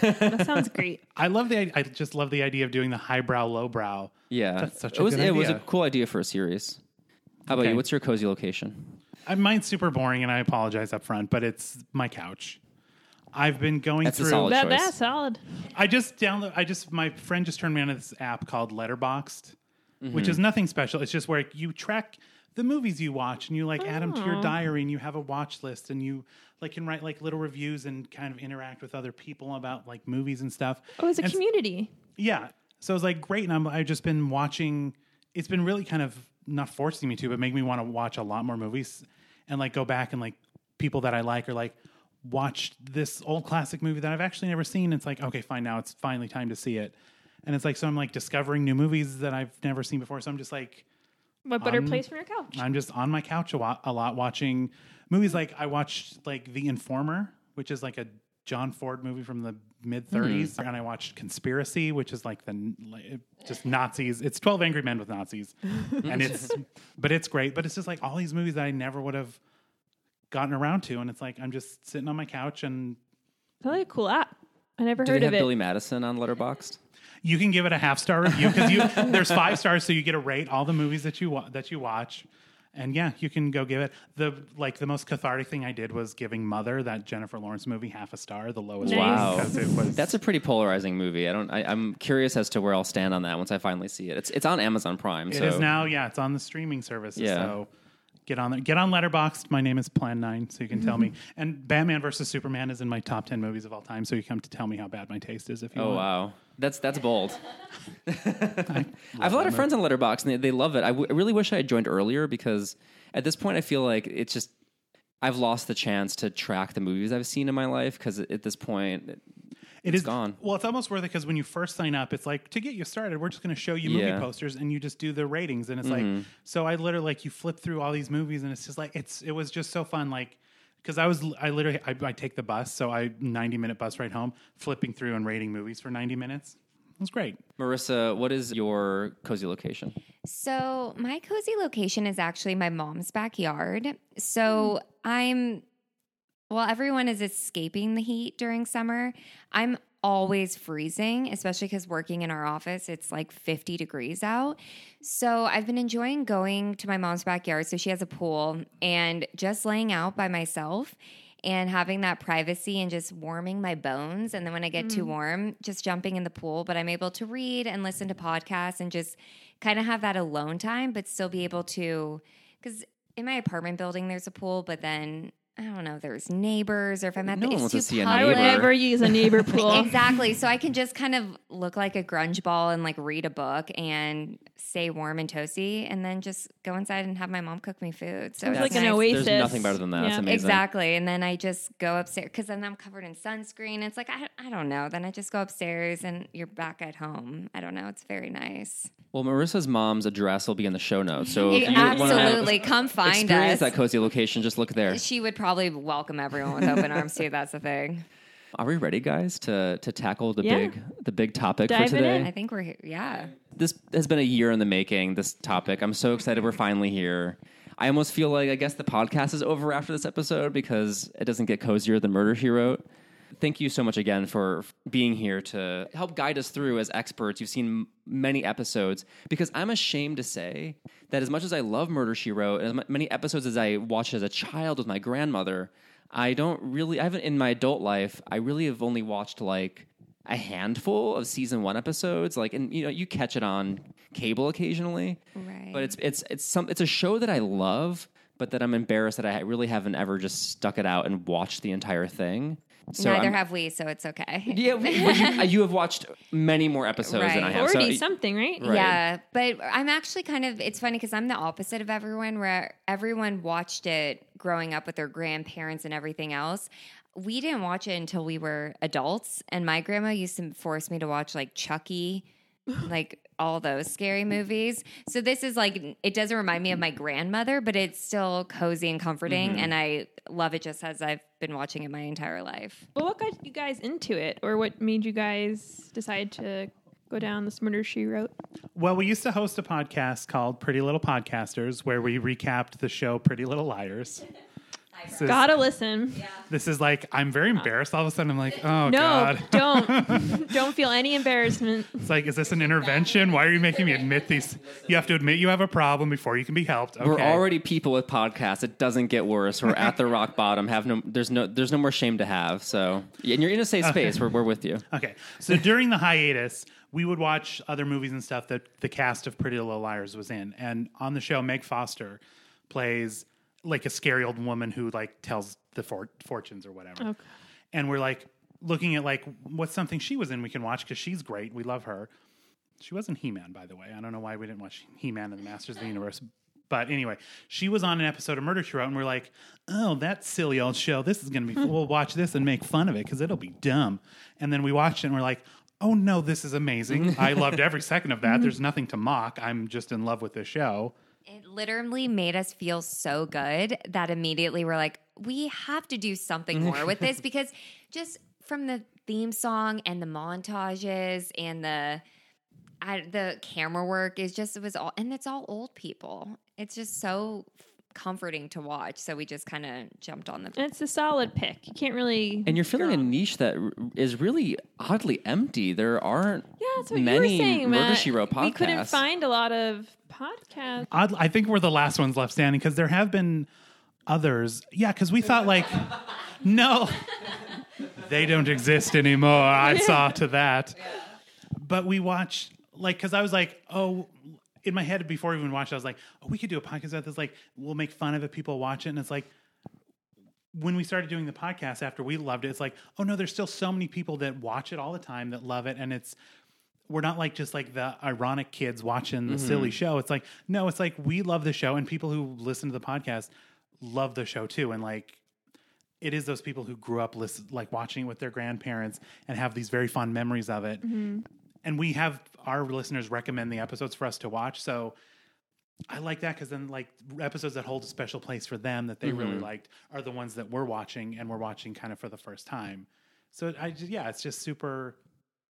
That sounds great. I love the I just love the idea of doing the highbrow lowbrow. Yeah, That's such it a was good it was a cool idea for a series. How about Okay. you? What's your cozy location? I, mine's super boring, and I apologize up front, but it's my couch. I've been going That's a through. solid That, choice. that's solid. I just download. I just my friend just turned me on to this app called Letterboxd, which Mm-hmm. is nothing special. It's just where you track the movies you watch and you like add them to your oh. diary and you have a watch list and you like can write like little reviews and kind of interact with other people about like movies and stuff. Oh, it's a And community. Yeah. So it's like great, and I'm, I've just been watching. It's been really kind of not forcing me to, but make me want to watch a lot more movies and like go back and like people that I like are like watch this old classic movie that I've actually never seen. It's like okay, fine, now it's finally time to see it, and it's like so I'm like discovering new movies that I've never seen before. So I'm just like What better place for your couch? I'm just on my couch a lot, a lot watching movies. Like I watched like The Informer, which is like a John Ford movie from the mid 30s, hmm. and I watched Conspiracy, which is like the like, just Nazis. It's 12 Angry Men with Nazis, and it's but it's great. But it's just like all these movies that I never would have gotten around to, and it's like I'm just sitting on my couch and. That's like a cool app. I never Do heard they of have it. Billy Madison on Letterboxd? You can give it a half star review because you there's five stars, so you get to rate all the movies that you wa- that you watch, and yeah, you can go give it the like the most cathartic thing I did was giving Mother that Jennifer Lawrence movie half a star, the lowest. Nice. one, Wow. it was That's a pretty polarizing movie. I don't. I, I'm curious as to where I'll stand on that once I finally see it. It's it's on Amazon Prime. it so is now yeah, it's on the streaming service. Yeah. So get on there. Get on Letterboxd. My name is Plan Nine, so you can tell Mm-hmm. me. And Batman versus Superman is in my top ten movies of all time, so you come to tell me how bad my taste is if you Oh want. wow, that's that's bold. I have a lot of friends on Letterboxd, and they, they love it. I, w- I really wish I had joined earlier because at this point, I feel like it's just I've lost the chance to track the movies I've seen in my life because at this point, It It's is gone. Well, it's almost worth it because when you first sign up, it's like to get you started, we're just going to show you movie Yeah. posters and you just do the ratings, and it's Mm-hmm. like so. I literally like you flip through all these movies, and it's just like it's it was just so fun, like. Because I was, I literally, I, I take the bus, so I ninety minute bus ride home, flipping through and rating movies for ninety minutes. It was great. Marissa, what is your cozy location? So, my cozy location is actually my mom's backyard. So, hmm. I'm, well, everyone is escaping the heat during summer. I'm always freezing, especially because working in our office, it's like 50 degrees out. So, I've been enjoying going to my mom's backyard. So, she has a pool and just laying out by myself and having that privacy and just warming my bones. And then when I get too mm. warm, just jumping in the pool. But I'm able to read and listen to podcasts and just kind of have that alone time, but still be able to. Because in my apartment building, there's a pool, but then I don't know, there's neighbors, or if I'm at No the one it's wants to too see a I would neighbor. never use a neighbor pool. Exactly. So I can just kind of look like a grunge ball and like read a book and stay warm and toasty and then just go inside and have my mom cook me food. So It's it's like an oasis. There's nothing better than that. It's Yeah. amazing. Exactly. And then I just go upstairs because then I'm covered in sunscreen. It's like, I, I don't know. Then I just go upstairs and you're back at home. I don't know. It's very nice. Well, Marissa's mom's address will be in the show notes. So if you Absolutely. Come to find experience us. that cozy location, just look there. she would probably welcome everyone with open arms too. That's the thing. Are we ready, guys, to to tackle the Yeah. big the big topic Diving for today? in. I think we're here. Yeah. this has been a year in the making. This topic, I'm so excited we're finally here. I almost feel like I guess the podcast is over after this episode because it doesn't get cozier than Murder She Wrote. Thank you so much again for being here to help guide us through as experts. You've seen many episodes because I'm ashamed to say that as much as I love Murder She Wrote, as many episodes as I watched as a child with my grandmother, I don't really. I haven't in my adult life. I really have only watched like a handful of season one episodes. Like, and you know, you catch it on cable occasionally, Right. but it's it's it's some it's a show that I love, but that I'm embarrassed that I really haven't ever just stuck it out and watched the entire thing. So Neither I'm- have we, so it's okay. yeah, but you, uh, you have watched many more episodes than I Right. have. So Already something, right? Right. Yeah, but I'm actually kind of it's funny because I'm the opposite of everyone where everyone watched it growing up with their grandparents and everything else. We didn't watch it until we were adults and my grandma used to force me to watch like Chucky, like all those scary movies. So this is like it doesn't remind me of my grandmother, but it's still cozy and comforting mm-hmm. and I love it just as I've been watching it my entire life. Well, what got you guys into it, or what made you guys decide to go down this murder she wrote? Well, we used to host a podcast called Pretty Little Podcasters where we recapped the show Pretty Little Liars. This is, Gotta listen. this is like I'm very embarrassed. All of a sudden, I'm like, oh No, god. don't don't feel any embarrassment. It's like, is this an intervention? Why are you making me admit these? You have to admit you have a problem before you can be helped. Okay. We're already people with podcasts. It doesn't get worse. We're at the rock bottom. Have no there's no there's no more shame to have. So and you're in a safe space. We're we're with you. Okay. So during the hiatus, we would watch other movies and stuff that the cast of Pretty Little Liars was in. And on the show, Meg Foster plays like a scary old woman who like tells the for- fortunes or whatever. Okay. And we're like looking at like what's something she was in we can watch because she's great. We love her. She wasn't He Man, by the way. I don't know why we didn't watch He Man and the Masters of the Universe. But anyway, she was on an episode of Murder She Wrote, and we're like, oh, that silly old show. This is going to be, we'll watch this and make fun of it because it'll be dumb. And then we watched it and we're like, oh no, this is amazing. I loved every second of that. There's nothing to mock. I'm just in love with this show. It literally made us feel so good that immediately we're like, we have to do something more with this because just from the theme song and the montages and the I, the camera work is just it was all and it's all old people. It's just so comforting to watch. So we just kind of jumped on the. And it's a solid pick. You can't really. And you're filling a niche that r- is really oddly empty. There aren't yeah, that's what many you were saying, Murder Matt. She Wrote podcasts. We couldn't find a lot of podcasts. Odd, I think we're the last ones left standing because there have been others. Yeah, because we thought like, no, they don't exist anymore. I saw to that. But we watched like because I was like, oh, in my head before I even watched, it, I was like, oh, we could do a podcast about this. Like, we'll make fun of it, people watch it, and it's like when we started doing the podcast after we loved it, it's like, oh no, there's still so many people that watch it all the time that love it, and it's we're not like just like the ironic kids watching the silly mm-hmm. show. It's like no, it's like we love the show, and people who listen to the podcast love the show too, and like it is those people who grew up listen, like watching it with their grandparents and have these very fond memories of it. Mm-hmm. And we have our listeners recommend the episodes for us to watch, so. I like that because then, like episodes that hold a special place for them that they really mm-hmm. liked are the ones that we're watching and we're watching kind of for the first time. So I just, yeah, it's just super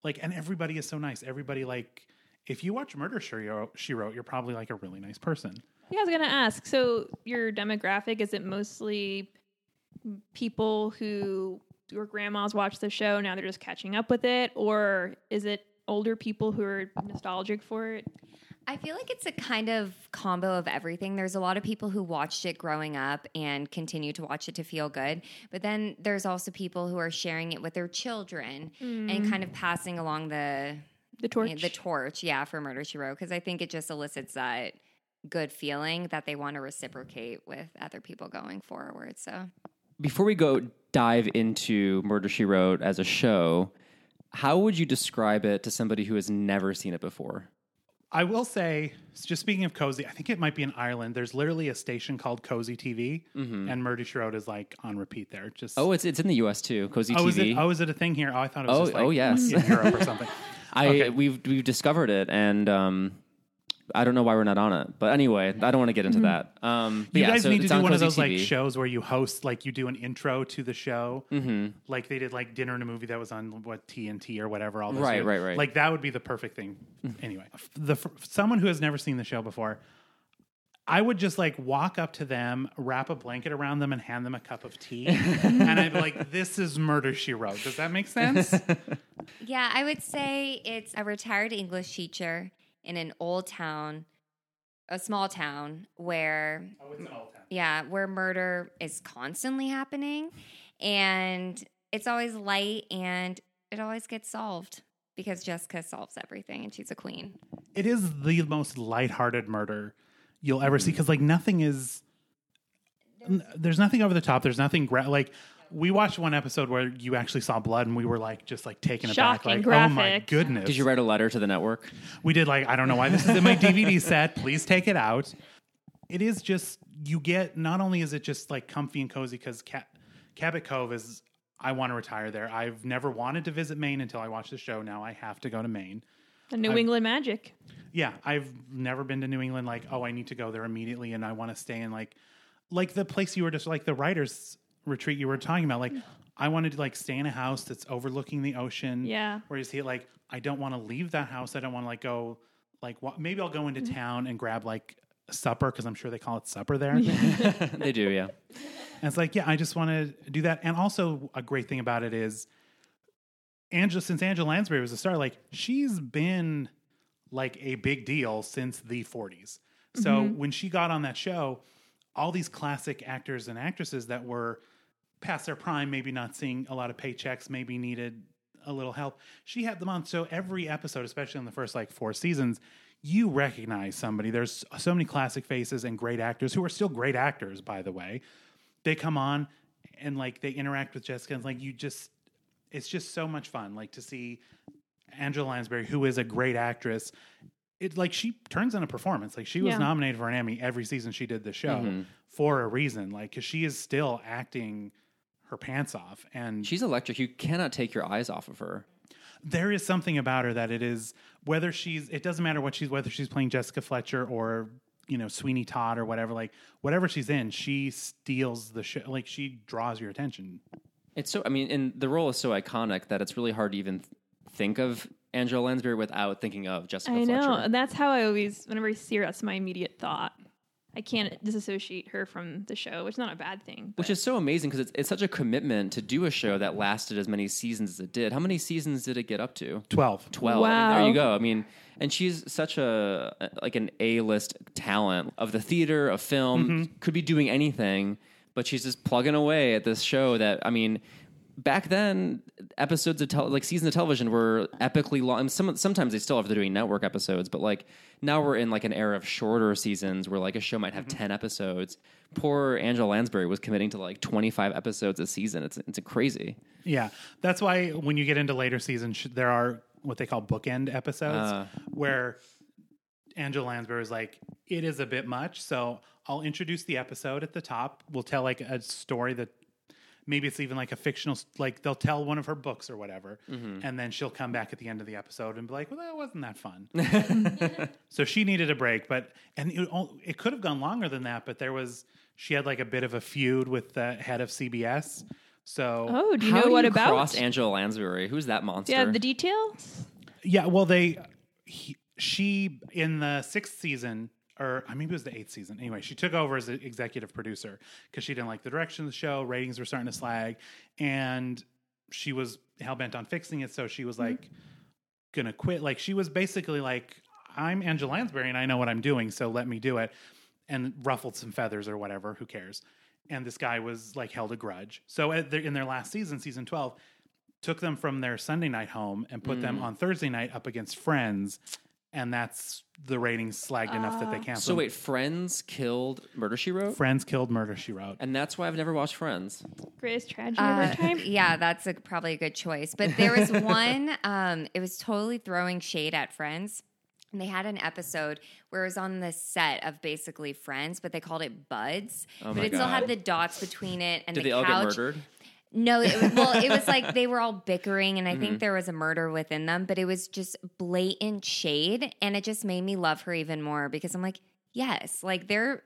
like, and everybody is so nice. Everybody like, if you watch Murder She Wrote, she wrote, you're probably like a really nice person. Yeah, I was gonna ask. So your demographic is it mostly people who your grandmas watch the show now they're just catching up with it, or is it older people who are nostalgic for it? I feel like it's a kind of combo of everything. There's a lot of people who watched it growing up and continue to watch it to feel good. But then there's also people who are sharing it with their children and mm. kind of passing along the The torch. the torch, yeah, for Murder She Wrote, because I think it just elicits that good feeling that they want to reciprocate with other people going forward. So Before we go dive into Murder She Wrote as a show, how would you describe it to somebody who has never seen it before? I will say, just speaking of cozy, I think it might be in Ireland. There's literally a station called Cozy TV, and Murder She Wrote is like on repeat there. Just Oh, it's it's in the U.S. too. Cozy oh, TV. is it? Oh, is it a thing here? Oh, I thought it was Oh, like oh, yes. in Europe or something. I Okay. we've we've discovered it, and um, I don't know why we're not on it. But anyway, I don't want to get into that. Um, but You yeah, guys so need to it's do on one of Cozy those like shows where you host, like you do an intro to the show, mm-hmm. like they did like dinner and a movie that was on what TNT or whatever. All those Right, years. right, right. Like that would be the perfect thing. anyway, the for someone who has never seen the show before, I would just like walk up to them, wrap a blanket around them, and hand them a cup of tea, and I'd be like, "This is Murder She Wrote." Does that make sense? Yeah, I would say it's a retired English teacher in an old town, a small town where, yeah, where murder is constantly happening. And it's always light and it always gets solved because Jessica solves everything and she's a queen. it is the most lighthearted murder you'll ever see mm. because like nothing is n- there's nothing over the top there's nothing gra- like we watched one episode where you actually saw blood and we were like just like taken aback Shocking, like oh my graphic. goodness Did you write a letter to the network? we did like i don't know why this is in my dvd set please take it out it is just you get not only is it just like comfy and cozy because Cat, cabot cove is i want to retire there i've never wanted to visit maine until i watched the show now i have to go to maine The New England Magic. yeah, I've never been to New England. Like, oh, I need to go there immediately, and I want to stay in like, like the place you were just like the writers retreat you were talking about. Like, I wanted to like stay in a house that's overlooking the ocean. Yeah. where you see it. Like, I don't want to leave that house. I don't want to like go like wa- maybe I'll go into mm-hmm. town and grab like supper because I'm sure they call it supper there. they do, yeah. And it's like, yeah, I just want to do that. And also, a great thing about it is, Angela, since Angela Lansbury was a star, like she's been like a big deal since the 40s. So mm-hmm. when she got on that show, all these classic actors and actresses that were past their prime, maybe not seeing a lot of paychecks, maybe needed a little help, she had them on. So every episode, especially in the first like four seasons, you recognize somebody. There's so many classic faces and great actors who are still great actors, by the way they come on and like they interact with Jessica and like you just it's just so much fun like to see Angela Lansbury who is a great actress it like she turns in a performance like she was Yeah. nominated for an Emmy every season she did the show mm-hmm. for a reason like cuz she is still acting her pants off and She's electric. You cannot take your eyes off of her. there is something about her that it is whether she's it doesn't matter what she's whether she's playing Jessica Fletcher or you know Sweeney Todd or whatever like whatever she's in she steals the show like she draws your attention It's so. I mean, and the role is so iconic that it's really hard to even think of Angela Lansbury without thinking of Jessica I know. Fletcher. And that's how I always, whenever I see her, that's my immediate thought. I can't disassociate her from the show, which is not a bad thing. Which is so amazing because it's, it's such a commitment to do a show that lasted as many seasons as it did. How many seasons did it get up to? 12 12. I mean, there you go. I mean, and she's such a like an A-list talent of the theater, of film, Mm-hmm. could be doing anything, but she's just plugging away at this show that I mean, back then episodes of tel- like seasons of television were epically long. and Some sometimes they still have they're doing network episodes, but like now we're in like an era of shorter seasons where like a show might have ten episodes. Poor Angela Lansbury was committing to like twenty five episodes a season. It's it's crazy. Yeah, that's why when you get into later seasons, there are what they call bookend episodes Uh. where Angela Lansbury is like, it is a bit much. So I'll introduce the episode at the top. We'll tell like a story that maybe it's even like a fictional, like they'll tell one of her books or whatever. Mm-hmm. And then she'll come back at the end of the episode and be like, well, that wasn't that fun. so she needed a break. But, and it, it could have gone longer than that, but there was, she had like a bit of a feud with the head of CBS. So Oh, do you How know do what you about? cross Angela Lansbury? Who's that monster? Do you have the details? Yeah, well, they he, she in the sixth season, or I mean, it was the eighth season. Anyway, she took over as the executive producer because she didn't like the direction of the show. Ratings were starting to slag, and she was hell bent on fixing it. So she was mm-hmm. like, gonna quit. Like she was basically like, I'm Angela Lansbury and I know what I'm doing, so let me do it. And ruffled some feathers or whatever. Who cares? And this guy was like held a grudge. So at their, in their last season, season twelve, took them from their Sunday night home and put them mm. on Thursday night up against Friends, and that's the ratings slagged enough that they canceled. so wait, Friends killed Murder She Wrote, Friends killed Murder She Wrote. and that's why I've never watched Friends. Greatest tragedy Uh, of our time. yeah, that's a, probably a good choice. But there was one, um, it was totally throwing shade at Friends. And they had an episode where it was on the set of basically Friends, but they called it Buds. Oh but my it still had the dots between it and Did the they all get murdered? No, it was, well, it was like they were all bickering, and I Mm-hmm. think there was a murder within them, but it was just blatant shade, and it just made me love her even more because I'm like, yes, like they're.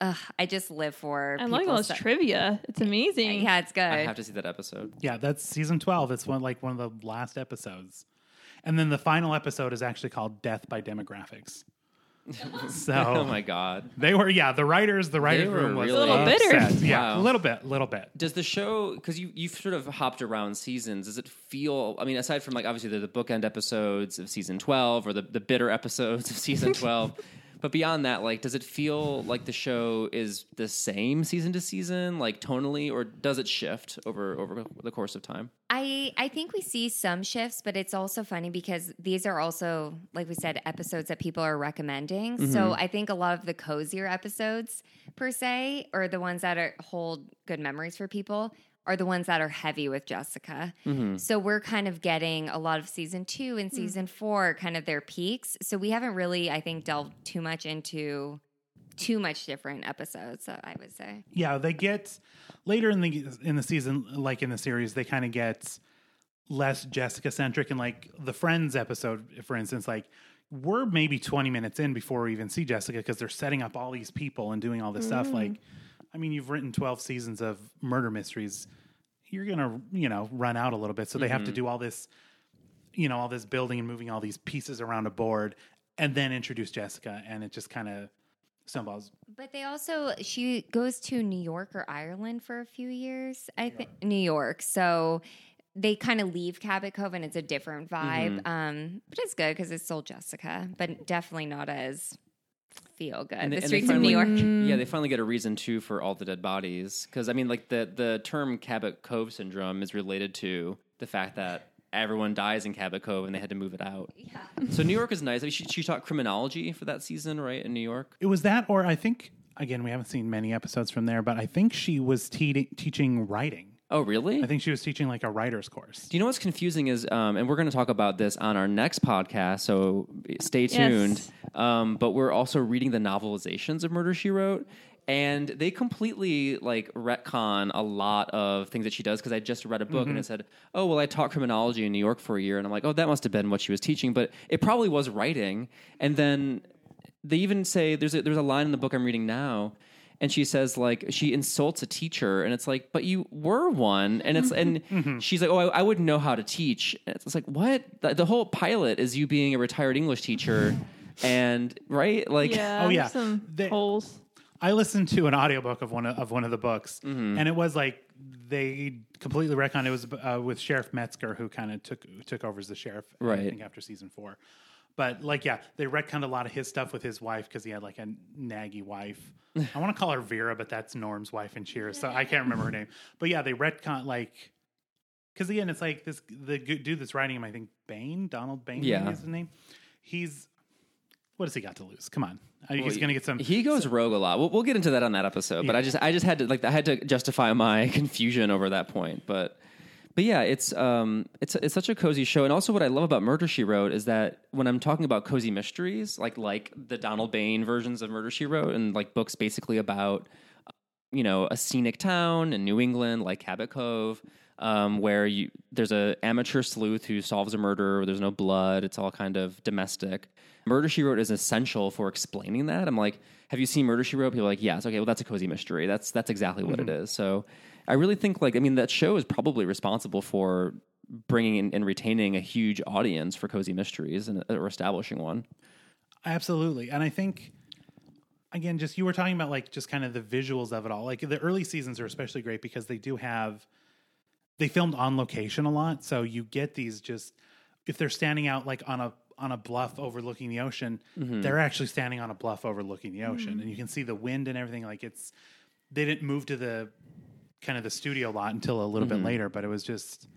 Ugh, I just live for. I like all this stuff. trivia. It's amazing. Yeah, it's good. I have to see that episode. Yeah, that's season twelve. It's one like one of the last episodes, and then the final episode is actually called "Death by Demographics." so Oh my god. they were yeah the writers the writers were room was really- A little bitter. upset. Yeah, Wow. a little bit, a little bit. Does the show because you you've sort of hopped around seasons? Does it feel? I mean, aside from like obviously the, the bookend episodes of season twelve or the the bitter episodes of season twelve, but beyond that, like, does it feel like the show is the same season to season, like tonally, or does it shift over over the course of time? I I think we see some shifts, but it's also funny because these are also, like we said, episodes that people are recommending. Mm-hmm. So I think a lot of the cozier episodes, per se, or the ones that are hold good memories for people, are the ones that are heavy with Jessica. Mm-hmm. So we're kind of getting a lot of season two and season four, kind of their peaks. So we haven't really, I think, delved too much into too much different episodes. So I would say. Yeah, they get later in the in the season, like in the series, they kind of get less Jessica centric. And like the Friends episode, for instance, like we're maybe twenty minutes in before we even see Jessica because they're setting up all these people and doing all this stuff. Like, I mean, you've written twelve seasons of murder mysteries. You're gonna, you know, run out a little bit, so they have to do all this, you know, all this building and moving all these pieces around a board, and then introduce Jessica, and it just kind of snowballs. But they also she goes to New York or Ireland for a few years. I think New York. So they kind of leave Cabot Cove and it's a different vibe. Mm-hmm. Um, but it's good because it's still Jessica, but definitely not as feel good. And the they- and they streets of New finally- York. Mm. Yeah, they mm. finally get a reason too for all the dead bodies. Because I mean, like the the term Cabot Cove syndrome is related to the fact that everyone dies in Cabot Cove and they had to move it out. Yeah. So New York is nice. I mean, she, she taught criminology for that season, right, in New York. It was that, or I think again we haven't seen many episodes from there, but I think she was te- teaching writing. Oh, really? I think she was teaching like a writer's course. Do you know what's confusing is, um, and we're going to talk about this on our next podcast, so stay tuned. Yes. Um, but we're also reading the novelizations of Murder She Wrote, and they completely like retcon a lot of things that she does. Because I just read a book and it said, "Oh, well, I taught criminology in New York for a year," and I'm like, "Oh, that must have been what she was teaching," but it probably was writing. And then they even say there's a, there's a line in the book I'm reading now. And she says like she insults a teacher, and it's like, but you were one, and it's and she's like, oh, I, I wouldn't know how to teach. And it's like, what? The, the whole pilot is you being a retired English teacher, and right, like, Yeah. Oh, yeah. Some They- holes. I listened to an audiobook of one of, of one of the books, Mm-hmm. and it was like they completely retconned. It was uh, with Sheriff Metzger, who kind of took took over as the sheriff, I Right. think after season four. But like, yeah, they retconned a lot of his stuff with his wife because he had like a naggy wife. I want to call her Vera, but that's Norm's wife in Cheers, so I can't remember her name. But yeah, they retcon like because again, it's like this the dude that's writing him. I think Bain, Donald Bain, Yeah. is his name. He's what has he got to lose? Come on, Uh, he's going to get some. He goes rogue a lot. We'll, we'll get into that on that episode. But I just I just had to like I had to justify my confusion over that point. But but yeah, it's um it's it's such a cozy show. And also what I love about Murder She Wrote is that when I'm talking about cozy mysteries, like like the Donald Bain versions of Murder She Wrote and like books basically about you know a scenic town in New England like Cabot Cove. Um, where you there's a amateur sleuth who solves a murder. There's no blood. It's all kind of domestic. Murder She Wrote is essential for explaining that. I'm like, have you seen Murder She Wrote? People are like, yes. Okay, well that's a cozy mystery. That's that's exactly what it is. So I really think like I mean that show is probably responsible for bringing in and retaining a huge audience for cozy mysteries and uh, or establishing one. Absolutely. And I think again, just you were talking about like just kind of the visuals of it all. Like the early seasons are especially great because they do have they filmed on location a lot. So you get these just if they're standing out like on a on a bluff overlooking the ocean, mm-hmm. they're actually standing on a bluff overlooking the ocean. Mm-hmm. And you can see the wind and everything. Like it's they didn't move to the kind of the studio lot until a little bit mm-hmm. later, but it was just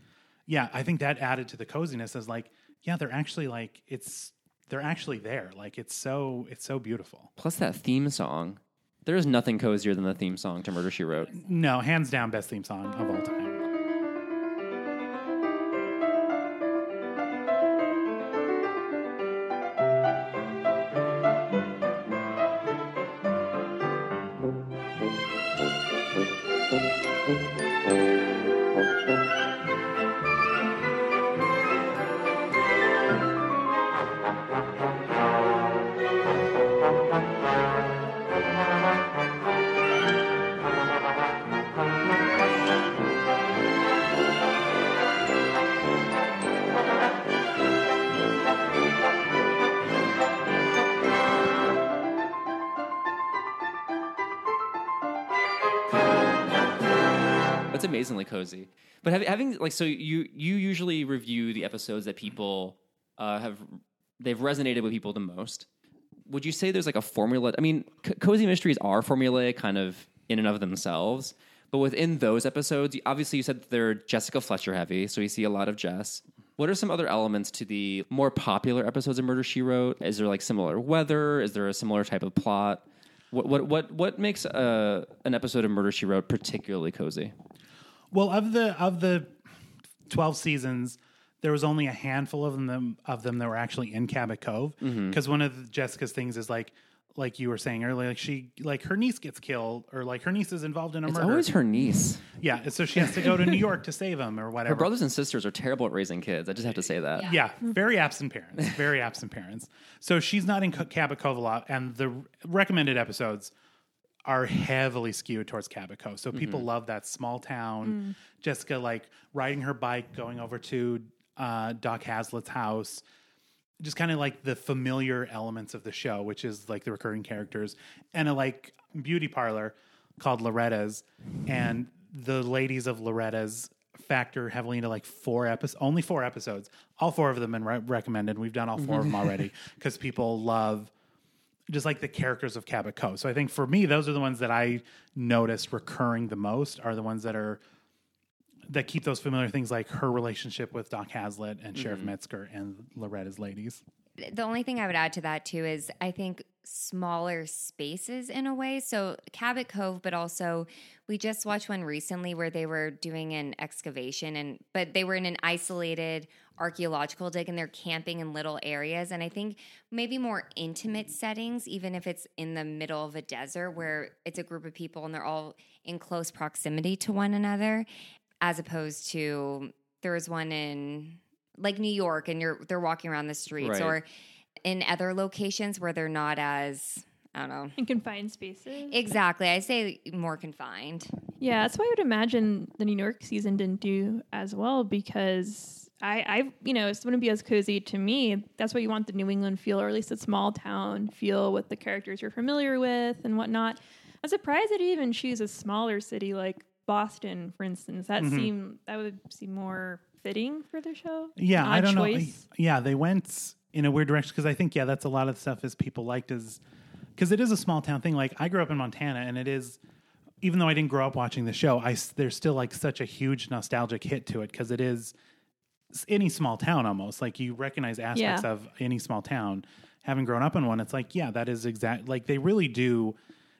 yeah, I think that added to the coziness as like, yeah, they're actually like it's they're actually there. Like it's so it's so beautiful. Plus that theme song. There is nothing cozier than the theme song to Murder She Wrote. No, hands down best theme song of all time. Amazingly cozy. But having, having like so you you usually review the episodes that people uh, have they've resonated with people the most. Would you say there's like a formula? I mean, c- cozy mysteries are formulaic, kind of in and of themselves. But within those episodes, obviously you said that they're Jessica Fletcher heavy, so you see a lot of Jess. What are some other elements to the more popular episodes of Murder She Wrote? Is there like similar weather? Is there a similar type of plot? What what what what makes uh, an episode of Murder She Wrote particularly cozy? Well, of the of the twelve seasons, there was only a handful of them of them that were actually in Cabot Cove. Mm-hmm. Because one of the, Jessica's things is like like you were saying earlier, like she like her niece gets killed or like her niece is involved in a It's murder. always her niece. yeah, so she has to go to New York to save him or whatever. Her brothers and sisters are terrible at raising kids. I just have to say that. Yeah, very absent parents. Very absent parents. So she's not in Cabot Cove a lot, and the recommended episodes are heavily skewed towards Cabot Cove. So people love that small town. Jessica like riding her bike, going over to uh, Doc Hazlitt's house. Just kind of like the familiar elements of the show, which is like the recurring characters, and a like beauty parlor called Loretta's, and the ladies of Loretta's factor heavily into like four episodes, only four episodes. All four of them been re- recommended. We've done all 4 of them already because people love just like the characters of Cabot Cove. So I think for me, those are the ones that I noticed recurring the most are the ones that are that keep those familiar things like her relationship with Doc Hazlitt and Sheriff mm-hmm. Metzger and Loretta's ladies. The only thing I would add to that too is I think smaller spaces in a way. So Cabot Cove, but also we just watched one recently where they were doing an excavation and but they were in an isolated archaeological dig and they're camping in little areas. And I think maybe more intimate settings, even if it's in the middle of a desert where it's a group of people and they're all in close proximity to one another, as opposed to there was one in like New York and you're they're walking around the streets Right. or in other locations where they're not as I don't know. in confined spaces. Exactly. I say more confined. Yeah, that's why I would imagine the New York season didn't do as well because I, I, you know, it wouldn't be as cozy to me. That's why you want the New England feel, or at least a small town feel with the characters you're familiar with and whatnot. I'm surprised that you even choose a smaller city like Boston, for instance. That mm-hmm. seem that would seem more fitting for the show. Yeah, I don't know. Yeah, they went in a weird direction because I think yeah, that's a lot of the stuff is people liked as because it is a small town thing. Like I grew up in Montana, and it is even though I didn't grow up watching the show, I there's still like such a huge nostalgic hit to it because it is any small town almost. Like you recognize aspects Yeah. of any small town. Having grown up in one, it's like yeah, that is exact. Like they really do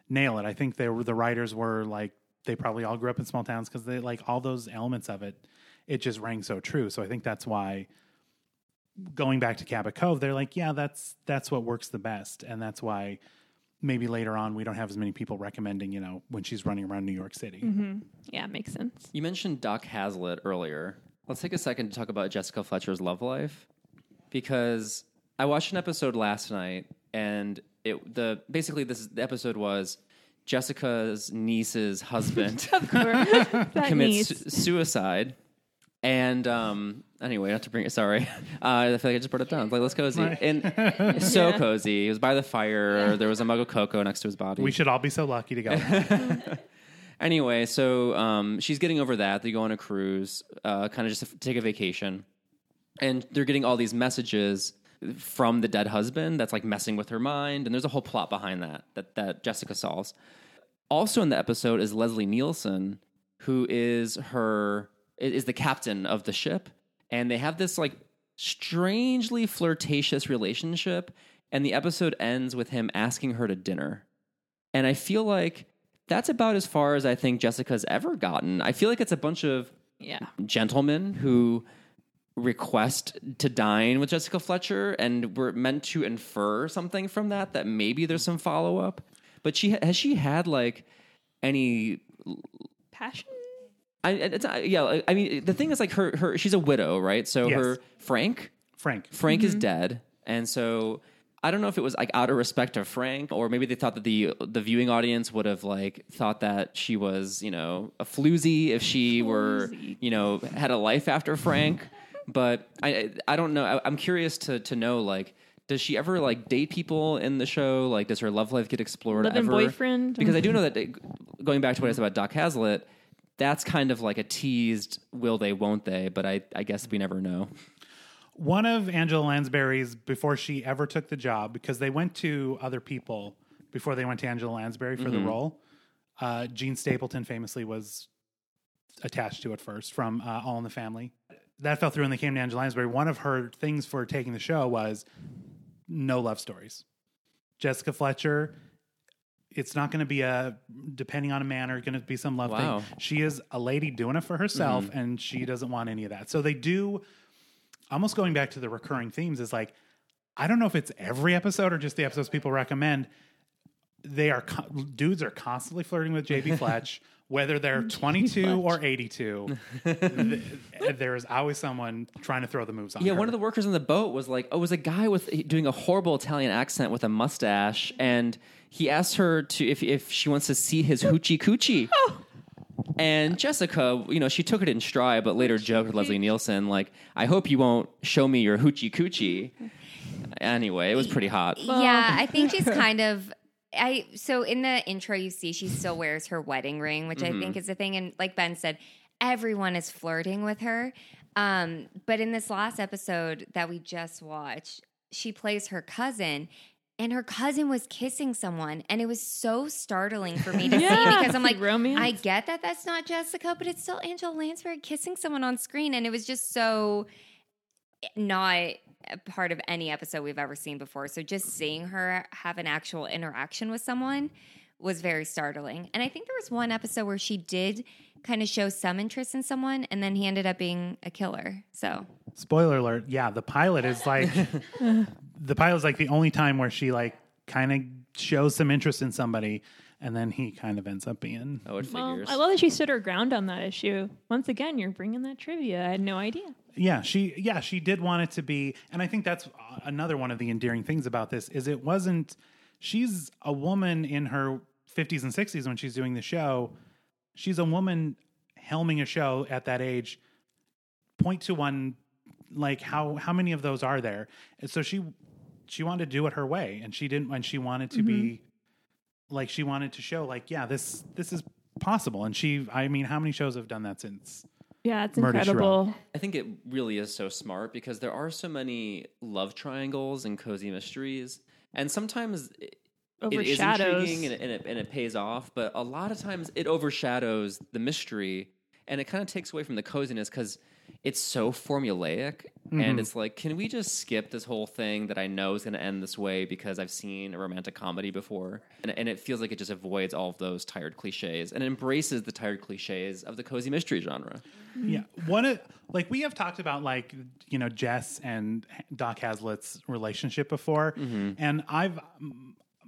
nail it. I think they were the writers were like they probably all grew up in small towns because they like all those elements of it. It just rang so true. So I think that's why going back to Cabot Cove, they're like, yeah, that's that's what works the best, and that's why maybe later on we don't have as many people recommending, you know, when she's running around New York City. Mm-hmm. Yeah, makes sense. You mentioned Doc Hazlitt earlier. Let's take a second to talk about Jessica Fletcher's love life because I watched an episode last night, and it the basically this the episode was Jessica's niece's husband that commits niece. suicide. And um, anyway, not to bring it. Sorry, uh, I feel like I just brought it down. Like, let's cozy and so Yeah. cozy. He was by the fire. There was a mug of cocoa next to his body. We should all be so lucky to go. Anyway, so um, she's getting over that. They go on a cruise, uh, kind of just to take a vacation, and they're getting all these messages from the dead husband that's like messing with her mind, and there's a whole plot behind that that that Jessica solves. Also in the episode is Leslie Nielsen, who is her is the captain of the ship, and they have this like strangely flirtatious relationship, and the episode ends with him asking her to dinner. And I feel like that's about as far as I think Jessica's ever gotten. I feel like it's a bunch of Yeah. gentlemen who request to dine with Jessica Fletcher, and we're meant to infer something from that that maybe there's some follow up. But she has she had like any Passion? I it's not, yeah I mean the thing is like her her she's a widow right so Yes. her Frank Frank. Frank is mm-hmm. dead, and so I don't know if it was like out of respect to Frank, or maybe they thought that the the viewing audience would have like thought that she was you know a floozy if she were you know had a life after Frank. But I I don't know. I, I'm curious to to know like. Does she ever like date people in the show? Like, does her love life get explored Live-in ever? boyfriend? Because I do mm-hmm. know that going back to what I said about Doc Hazlitt, that's kind of like a teased will they, won't they? But I, I guess we never know. One of Angela Lansbury's before she ever took the job, because they went to other people before they went to Angela Lansbury for the role. Uh, Jean Stapleton famously was attached to it first from uh, All in the Family. That fell through and they came to Angela Lansbury. One of her things for taking the show was no love stories. Jessica Fletcher, it's not going to be a depending on a man or going to be some love Wow. thing. She is a lady doing it for herself mm-hmm. and she doesn't want any of that. So they do almost going back to the recurring themes is like I don't know if it's every episode or just the episodes people recommend. They are dudes are constantly flirting with JB Fletch, whether they're 22 or 82, there is always someone trying to throw the moves on. Yeah, her. one of the workers on the boat was like, oh, it was a guy with doing a horrible Italian accent with a mustache, and he asked her to if if she wants to see his hoochie coochie. oh. And Jessica, you know, she took it in stride, but later joked with Leslie Nielsen, like, "I hope you won't show me your hoochie coochie." Anyway, it was pretty hot. yeah, I think she's kind of. I so in the intro you see she still wears her wedding ring, which I think is a thing. And like Ben said, everyone is flirting with her. Um, but in this last episode that we just watched, she plays her cousin. And her cousin was kissing someone, and it was so startling for me to Yeah, see because I'm like like, romance. I get that that's not Jessica, but it's still Angela Lansbury kissing someone on screen, and it was just so not a part of any episode we've ever seen before. So just mm-hmm. seeing her have an actual interaction with someone was very startling. And I think there was one episode where she did kind of show some interest in someone and then he ended up being a killer. So Spoiler alert. Yeah, the pilot is like the pilot is like the only time where she like kind of shows some interest in somebody, and then he kind of ends up being. Oh, it Well, figures. I love that she stood her ground on that issue. Once again, you're bringing that trivia. I had no idea. Yeah, she yeah she did want it to be, and I think that's uh, another one of the endearing things about this is it wasn't. She's a woman in her fifties and sixties when she's doing the show. She's a woman helming a show at that age. Point to one, like how how many of those are there? And so she she wanted to do it her way, and she didn't. And she wanted to be like she wanted to show like yeah this this is possible. And she I mean how many shows have done that since? Yeah, it's Murder, She Wrote. incredible. I think it really is so smart because there are so many love triangles and cozy mysteries, and sometimes it is overshadows. intriguing and it, and, it, and it pays off, but a lot of times it overshadows the mystery and it kind of takes away from the coziness because it's so formulaic. And mm-hmm. it's like, can we just skip this whole thing that I know is going to end this way because I've seen a romantic comedy before? And, and it feels like it just avoids all of those tired cliches and embraces the tired cliches of the cozy mystery genre. Mm-hmm. Yeah, one of like we have talked about like you know Jess and Doc Hazlitt's relationship before, mm-hmm. and I've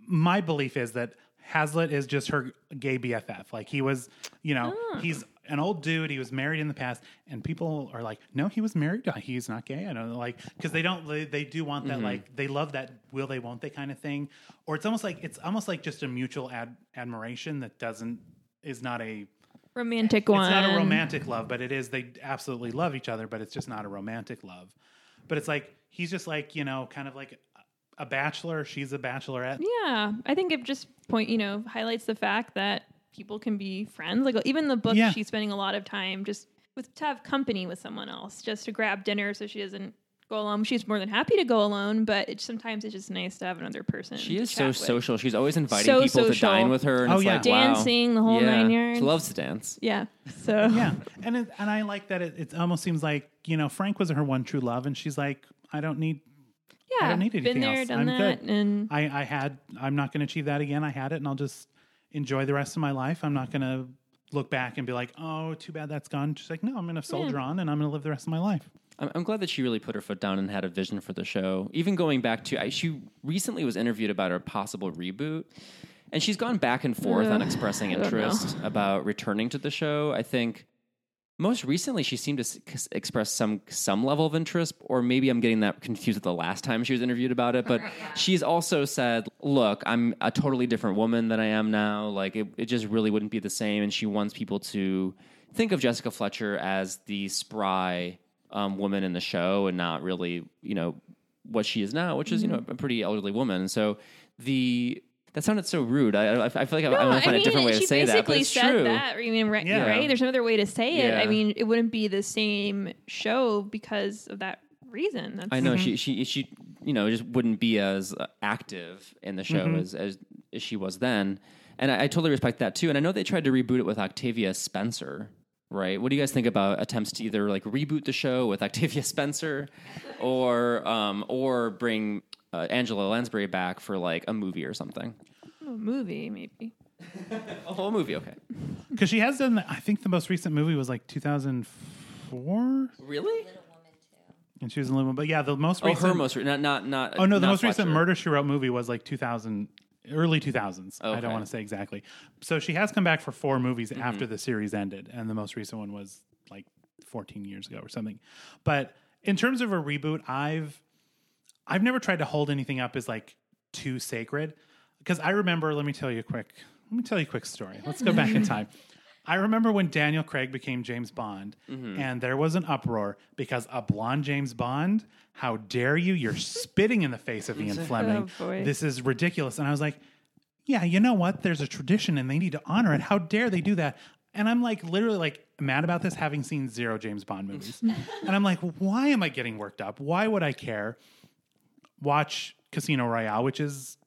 my belief is that Hazlitt is just her gay BFF. Like he was, you know, ah. he's an old dude. He was married in the past, and people are like, "No, he was married. He's not gay." I don't know, like because they don't. They, they do want that. Mm-hmm. Like they love that will they won't they kind of thing, or it's almost like it's almost like just a mutual ad- admiration that doesn't is not a romantic one. it's not a romantic love, but it is. They absolutely love each other, but it's just not a romantic love. But it's like he's just like you know, kind of like a bachelor. She's a bachelorette. Yeah, I think it just point you know highlights the fact that people can be friends. Like even the book, Yeah. she's spending a lot of time just with to have company with someone else, just to grab dinner, so she doesn't go alone. She's more than happy to go alone, but it, sometimes it's just nice to have another person. She is so with. social. She's always inviting So people to dine with her. And Oh, it's yeah. like, wow. Dancing, the whole yeah. nine yards. She loves to dance. Yeah, so Yeah, and it, and I like that. It, it almost seems like you know Frank was her one true love, and she's like, I don't need. yeah, I don't need been anything there, else. done I'm that, good. and I I had. I'm not going to achieve that again. I had it, and I'll just enjoy the rest of my life. I'm not going to look back and be like, oh, too bad that's gone. She's like, no, I'm going to soldier on, and I'm going to live the rest of my life. I'm, I'm glad that she really put her foot down and had a vision for the show. Even going back to, I, she recently was interviewed about her possible reboot, and she's gone back and forth uh, on expressing I don't know. interest about returning to the show. I think most recently she seemed to express some some level of interest, or maybe I'm getting that confused with the last time she was interviewed about it. But she's also said, "Look, I'm a totally different woman than I am now. Like it, it just really wouldn't be the same." And she wants people to think of Jessica Fletcher as the spry um, woman in the show, and not really, you know, what she is now, which is you know Mm-hmm. a pretty elderly woman. And so the that sounded so rude. I, I, I feel like I, No, I want to find mean, a different way to say that, but basically it's said true. that. I mean, right, Yeah. right? There's no other way to say it. Yeah. I mean, it wouldn't be the same show because of that reason. That's, I know she she she you know just wouldn't be as uh, active in the show as, as as she was then, and I, I totally respect that too. And I know they tried to reboot it with Octavia Spencer. Right. What do you guys think about attempts to either like reboot the show with Octavia Spencer, or um, or bring uh, Angela Lansbury back for like a movie or something? a movie, maybe. A whole movie, okay? Because she has done. I think the most recent movie was like 2004, Really? and she was in Little. Woman. But yeah, the most recent. Oh, recent. her most re- not not not. Oh no, the most recent Fletcher. Murder She Wrote movie was like 2000, early 2000s. I don't want to say exactly. So she has come back for four movies Mm-hmm. after the series ended, and the most recent one was like 14 years ago or something. But in terms of a reboot, I've I've never tried to hold anything up as like too sacred because I remember. Let me tell you a quick. Let me tell you a quick story. Let's go back in time. I remember when Daniel Craig became James Bond, Mm-hmm. and there was an uproar because a blonde James Bond. How dare you? You're spitting in the face of Ian Fleming. Oh. This is ridiculous. And I was like, yeah, you know what? There's a tradition, and they need to honor it. How dare they do that? And I'm like, literally, like mad about this, having seen zero James Bond movies. and I'm like, why am I getting worked up? Why would I care? Watch Casino Royale, which is,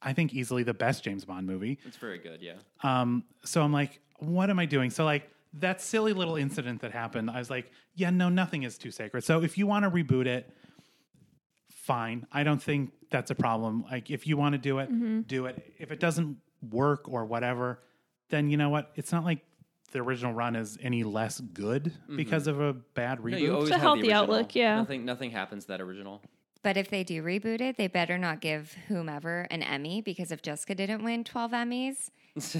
I think, easily the best James Bond movie. It's very good, yeah. Um, so I'm like, what am I doing? So like that silly little incident that happened, I was like, yeah, no, nothing is too sacred. So if you want to reboot it, fine. I don't think that's a problem. Like if you want to do it, do it. If it doesn't work or whatever, then you know what? It's not like the original run is any less good because of a bad reboot. No, you always a have healthy original. outlook, yeah. Nothing nothing happens to that original. But if they do reboot it, they better not give whomever an Emmy because if Jessica didn't win 12 Emmys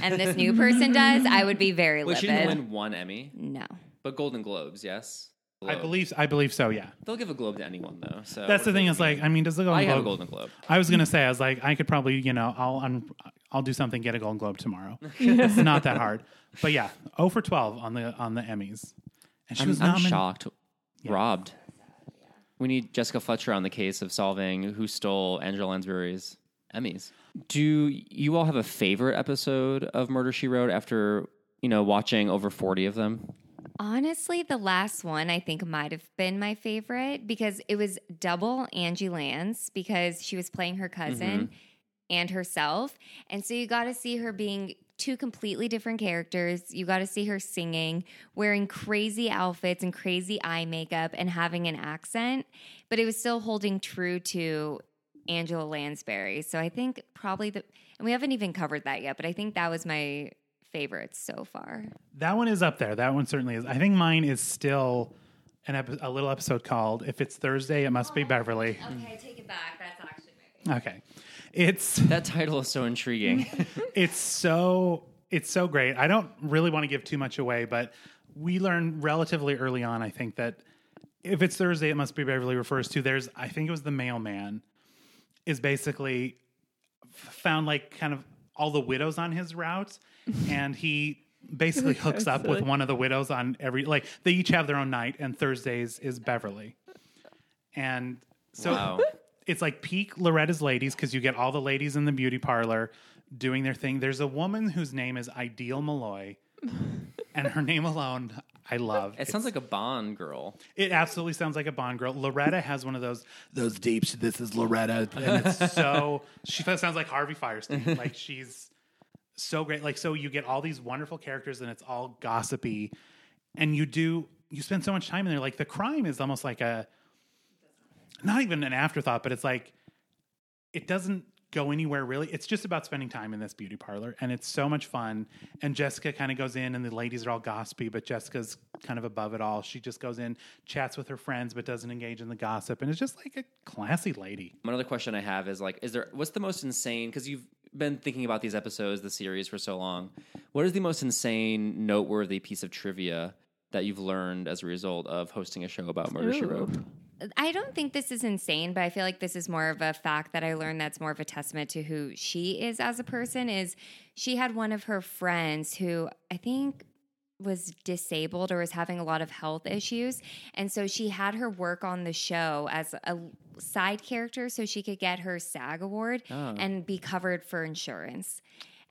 and this new person does, I would be very Wait, livid. she didn't win one Emmy, No. but Golden Globes, yes. I believe I believe so, yeah. they'll give a Globe to anyone though. So That's the thing is like I mean does the Golden I have a Globe Golden Globe. I was gonna say, I was like, I could probably, you know, I'll un- I'll do something, get a Golden Globe tomorrow. it's not that hard, but yeah, zero for twelve on the on the Emmys, and she I'm, was I'm nominated. shocked. Robbed. We need Jessica Fletcher on the case of solving who stole Angela Lansbury's Emmys. Do you all have a favorite episode of Murder She Wrote after you know watching over forty of them? Honestly, the last one I think might have been my favorite because it was double Angie Lance because she was playing her cousin. Mm-hmm. and herself. And so you got to see her being two completely different characters. You got to see her singing, wearing crazy outfits and crazy eye makeup and having an accent, but it was still holding true to Angela Lansbury. So I think probably the, and we haven't even covered that yet, but I think that was my favorite so far. That one is up there. That one certainly is. I think mine is still an epi- a little episode called "If It's Thursday, It Must Be oh, Beverly." Okay, I take it back. That's actually my favorite. Okay, it's That title is so intriguing. it's so it's so great. I don't really want to give too much away, but we learned relatively early on. I think that if it's Thursday, it must be Beverly refers to. There's, I think it was the mailman, is basically found like kind of all the widows on his route, and he basically hooks up with one of the widows on every like they each have their own night, and Thursdays is Beverly, and so Wow. It's like peak Loretta's ladies because you get all the ladies in the beauty parlor doing their thing. There's a woman whose name is Ideal Molloy, and her name alone I love. It sounds like a Bond girl. It absolutely sounds like a Bond girl. Loretta has one of those those deeps. This is Loretta, and it's so she sounds like Harvey Fierstein. like she's so great. Like so, you get all these wonderful characters, and it's all gossipy, and you do you spend so much time in there. Like the crime is almost like a not even an afterthought, but it's like it doesn't go anywhere really. It's just about spending time in this beauty parlor, and it's so much fun. And Jessica kind of goes in, and the ladies are all gossipy, but Jessica's kind of above it all. She just goes in, chats with her friends, but doesn't engage in the gossip, and it's just like a classy lady. Another question I have is like, is there what's the most insane? Because you've been thinking about these episodes, the series for so long. What is the most insane, noteworthy piece of trivia that you've learned as a result of hosting a show about Murder She Wrote? I don't think this is insane, but I feel like this is more of a fact that I learned that's more of a testament to who she is as a person is she had one of her friends who I think was disabled or was having a lot of health issues and so she had her work on the show as a side character so she could get her SAG award Oh. and be covered for insurance.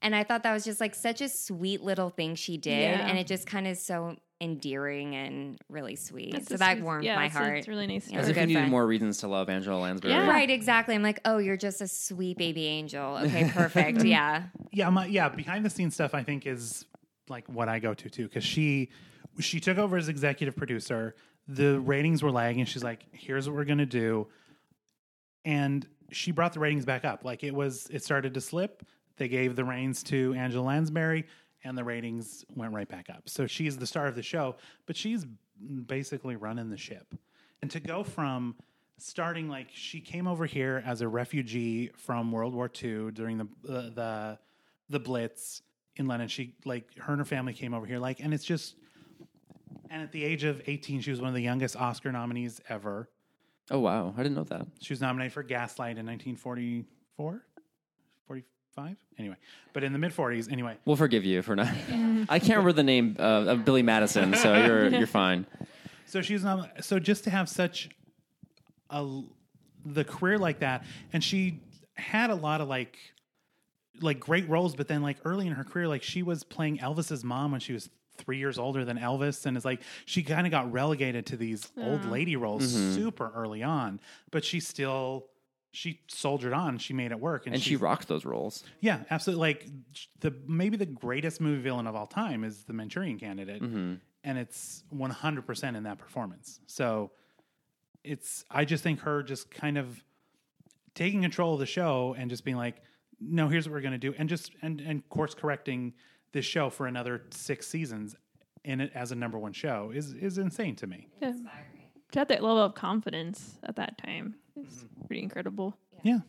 And I thought that was just like such a sweet little thing she did Yeah. and it just kind of so endearing and really sweet. That's so that sweet- warmed yeah, my heart. It's really nice. Yeah. As We're if you good needed friends. more reasons to love Angela Lansbury. Yeah. Right, exactly. I'm like, oh, you're just a sweet baby angel. Okay, perfect. yeah. yeah, my, yeah, behind the scenes stuff I think is like what I go to too because she she took over as executive producer. The ratings were lagging. She's like, "Here's what we're gonna do," and she brought the ratings back up. Like it was, it started to slip. They gave the reins to Angela Lansbury, and the ratings went right back up. So she's the star of the show, but she's basically running the ship. And to go from starting like she came over here as a refugee from World War II during the uh, the the Blitz in London. She like her and her family came over here like, and it's just. And at the age of 18, she was one of the youngest Oscar nominees ever. Oh wow, I didn't know that. She was nominated for Gaslight in 1944, 45. Anyway, but in the mid 40s, anyway. We'll forgive you for not. I can't remember the name uh, of Billy Madison, so you're you're fine. So she's not. So just to have such a the career like that, and she had a lot of like like great roles, but then like early in her career, like she was playing Elvis's mom when she was three years older than Elvis, and is like she kind of got relegated to these old lady roles super early on, but she still. She soldiered on. She made it work, and, And she she's- rocked those roles. Yeah, absolutely. Like the maybe the greatest movie villain of all time is the Manchurian Candidate, mm-hmm. and it's one hundred percent in that performance. So it's I just think her just kind of taking control of the show and just being like, no, here's what we're gonna do, and just and and course correcting this show for another six seasons in it as a number one show is is insane to me. Yeah. To have that level of confidence at that time is mm-hmm. pretty incredible. Yeah.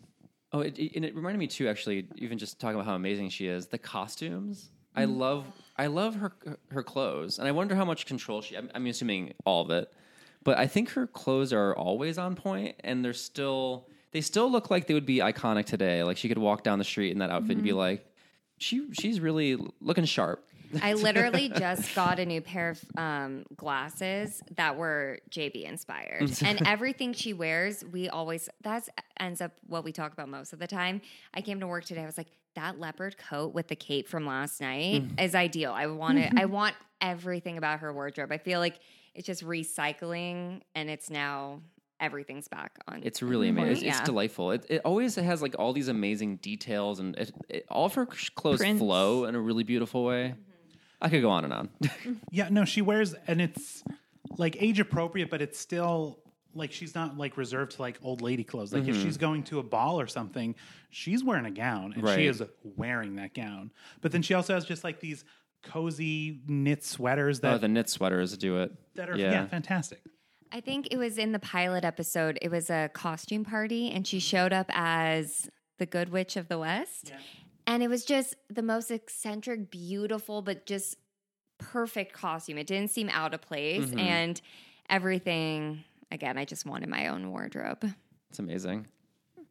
Oh, it, it- and it reminded me too. Actually, even just talking about how amazing she is, the costumes. I mm-hmm. love, I love her her clothes, and I wonder how much control she. I'm, I'm assuming all of it, but I think her clothes are always on point, and they're still. They still look like they would be iconic today. Like she could walk down the street in that outfit and be mm-hmm. like, she she's really looking sharp. I literally just got a new pair of um, glasses that were JB inspired, and everything she wears, we always that ends up what we talk about most of the time. I came to work today. I was like, that leopard coat with the cape from last night is ideal. I want it. I want everything about her wardrobe. I feel like it's just recycling, and it's now everything's back on. It's really amazing. It's, it's Yeah. delightful. It, it always has like all these amazing details, and it, it, all of her clothes Prints. flow in a really beautiful way. I could go on and on. Yeah, no, she wears and it's like age appropriate, but it's still like she's not like reserved to like old lady clothes. Like if mm-hmm. she's going to a ball or something, she's wearing a gown and Right. she is wearing that gown. But then she also has just like these cozy knit sweaters that oh, the knit sweaters do it. that are yeah. fantastic. I think it was in the pilot episode. It was a costume party, and she showed up as the Good Witch of the West. And it was just the most eccentric, beautiful, but just perfect costume. It didn't seem out of place. Mm-hmm. And everything, again, I just wanted my own wardrobe. It's amazing.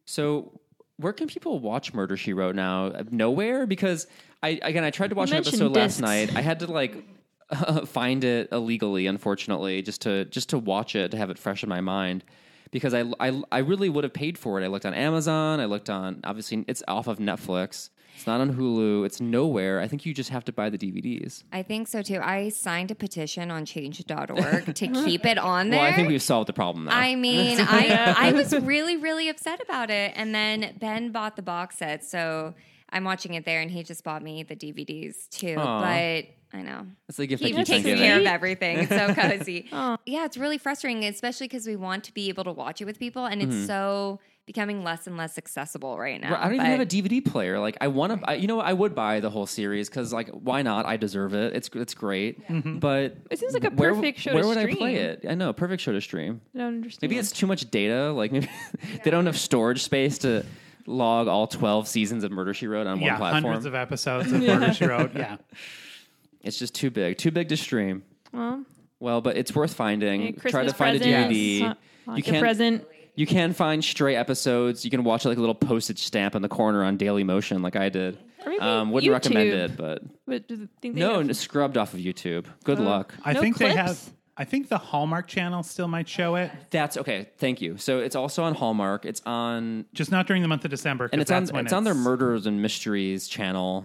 So, where can people watch Murder She Wrote now? Uh, Nowhere, because I again I tried to watch an episode last night. I had to like find it illegally, unfortunately, just to just to watch it to have it fresh in my mind. Because I, I, I really would have paid for it. I looked on Amazon. I looked on obviously it's off of Netflix. It's not on Hulu. It's nowhere. I think you just have to buy the DVDs. I think so too. I signed a petition on change.org to keep it on there. Well, I think we've solved the problem now. I mean, I I was really really upset about it, and then Ben bought the box set, so I'm watching it there, and he just bought me the DVDs too. Aw. But I know it's like if he that keeps takes care of everything. It's so cozy. Yeah, it's really frustrating, especially because we want to be able to watch it with people, and it's mm-hmm. so becoming less and less accessible right now. Right, I don't even have a DVD player. Like I want to, you know. I would buy the whole series because, like, why not? I deserve it. It's it's great. Mm-hmm. But It seems like a where, perfect show Where to would I play it? I know, perfect show to stream. I don't understand. Maybe it's too much data. Like maybe they don't have storage space to log all twelve seasons of Murder She Wrote on yeah, one platform. hundreds of episodes of Murder She Wrote. Yeah. it's just too big, too big to stream. well, Well, but it's worth finding. a Try to find present. a DVD. You can't. present. You can find stray episodes. You can watch like a little postage stamp in the corner on Daily Motion, like I did. Or Um, wouldn't recommend it, but But do you think they no, have- scrubbed off of YouTube. Good luck. I No think they clips? have I think the Hallmark channel still might show it, That's okay. Thank you. So it's also on Hallmark. It's on just not during the month of December. 'cause and it's on that's when it's on their murders and mysteries channel.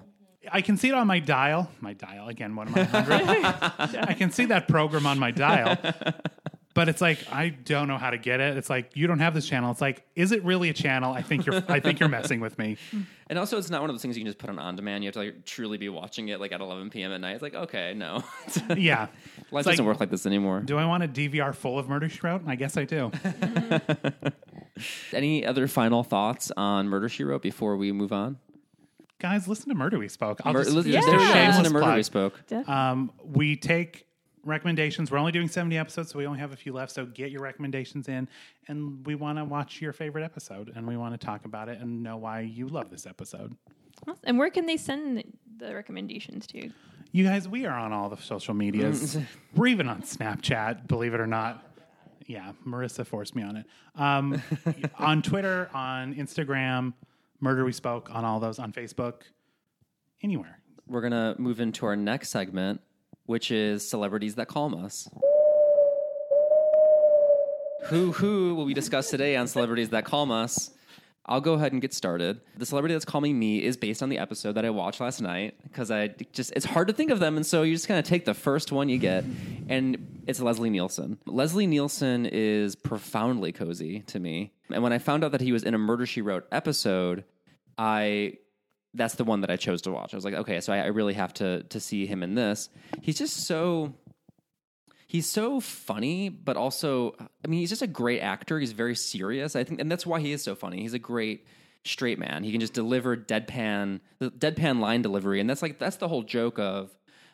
I can see it on my dial. My dial again. What am I? 100? I can see that program on my dial, but it's like I don't know how to get it. It's like you don't have this channel. It's like, is it really a channel? I think you're. I think you're messing with me. And also, it's not one of those things you can just put on on demand. You have to like truly be watching it like at 11 p.m. at night. It's like okay, no, Yeah. life It's doesn't like, work like this anymore. Do I want a DVR full of Murder She Wrote? I guess I do. Any other final thoughts on Murder She Wrote before we move on? Guys, listen to Murder We Spoke. I'll Mur- just, listen- just there a we go. Listen shameless to Murder plug. We Spoke. Um, we take recommendations. We're only doing 70 episodes, so we only have a few left. So get your recommendations in. And we want to watch your favorite episode and we want to talk about it and know why you love this episode. And where can they send the recommendations to? You guys, we are on all the social medias. We're even on Snapchat, believe it or not. Yeah, Marissa forced me on it. Um, on Twitter, on Instagram, Murder We Spoke, on all those, on Facebook, anywhere. We're gonna move into our next segment, which is celebrities that calm us. Who who will we discuss today on celebrities that calm us? I'll go ahead and get started. The celebrity that's calming me is based on the episode that I watched last night because I just it's hard to think of them, and so you just kind of take the first one you get, and it's Leslie Nielsen. Leslie Nielsen is profoundly cozy to me, and when I found out that he was in a Murder She Wrote episode, I that's the one that I chose to watch. I was like, okay, so I, I really have to to see him in this. He's just so he's so funny, but also I mean, he's just a great actor. He's very serious. I think, and that's why he is so funny. He's a great straight man. He can just deliver deadpan the deadpan line delivery, and that's like that's the whole joke of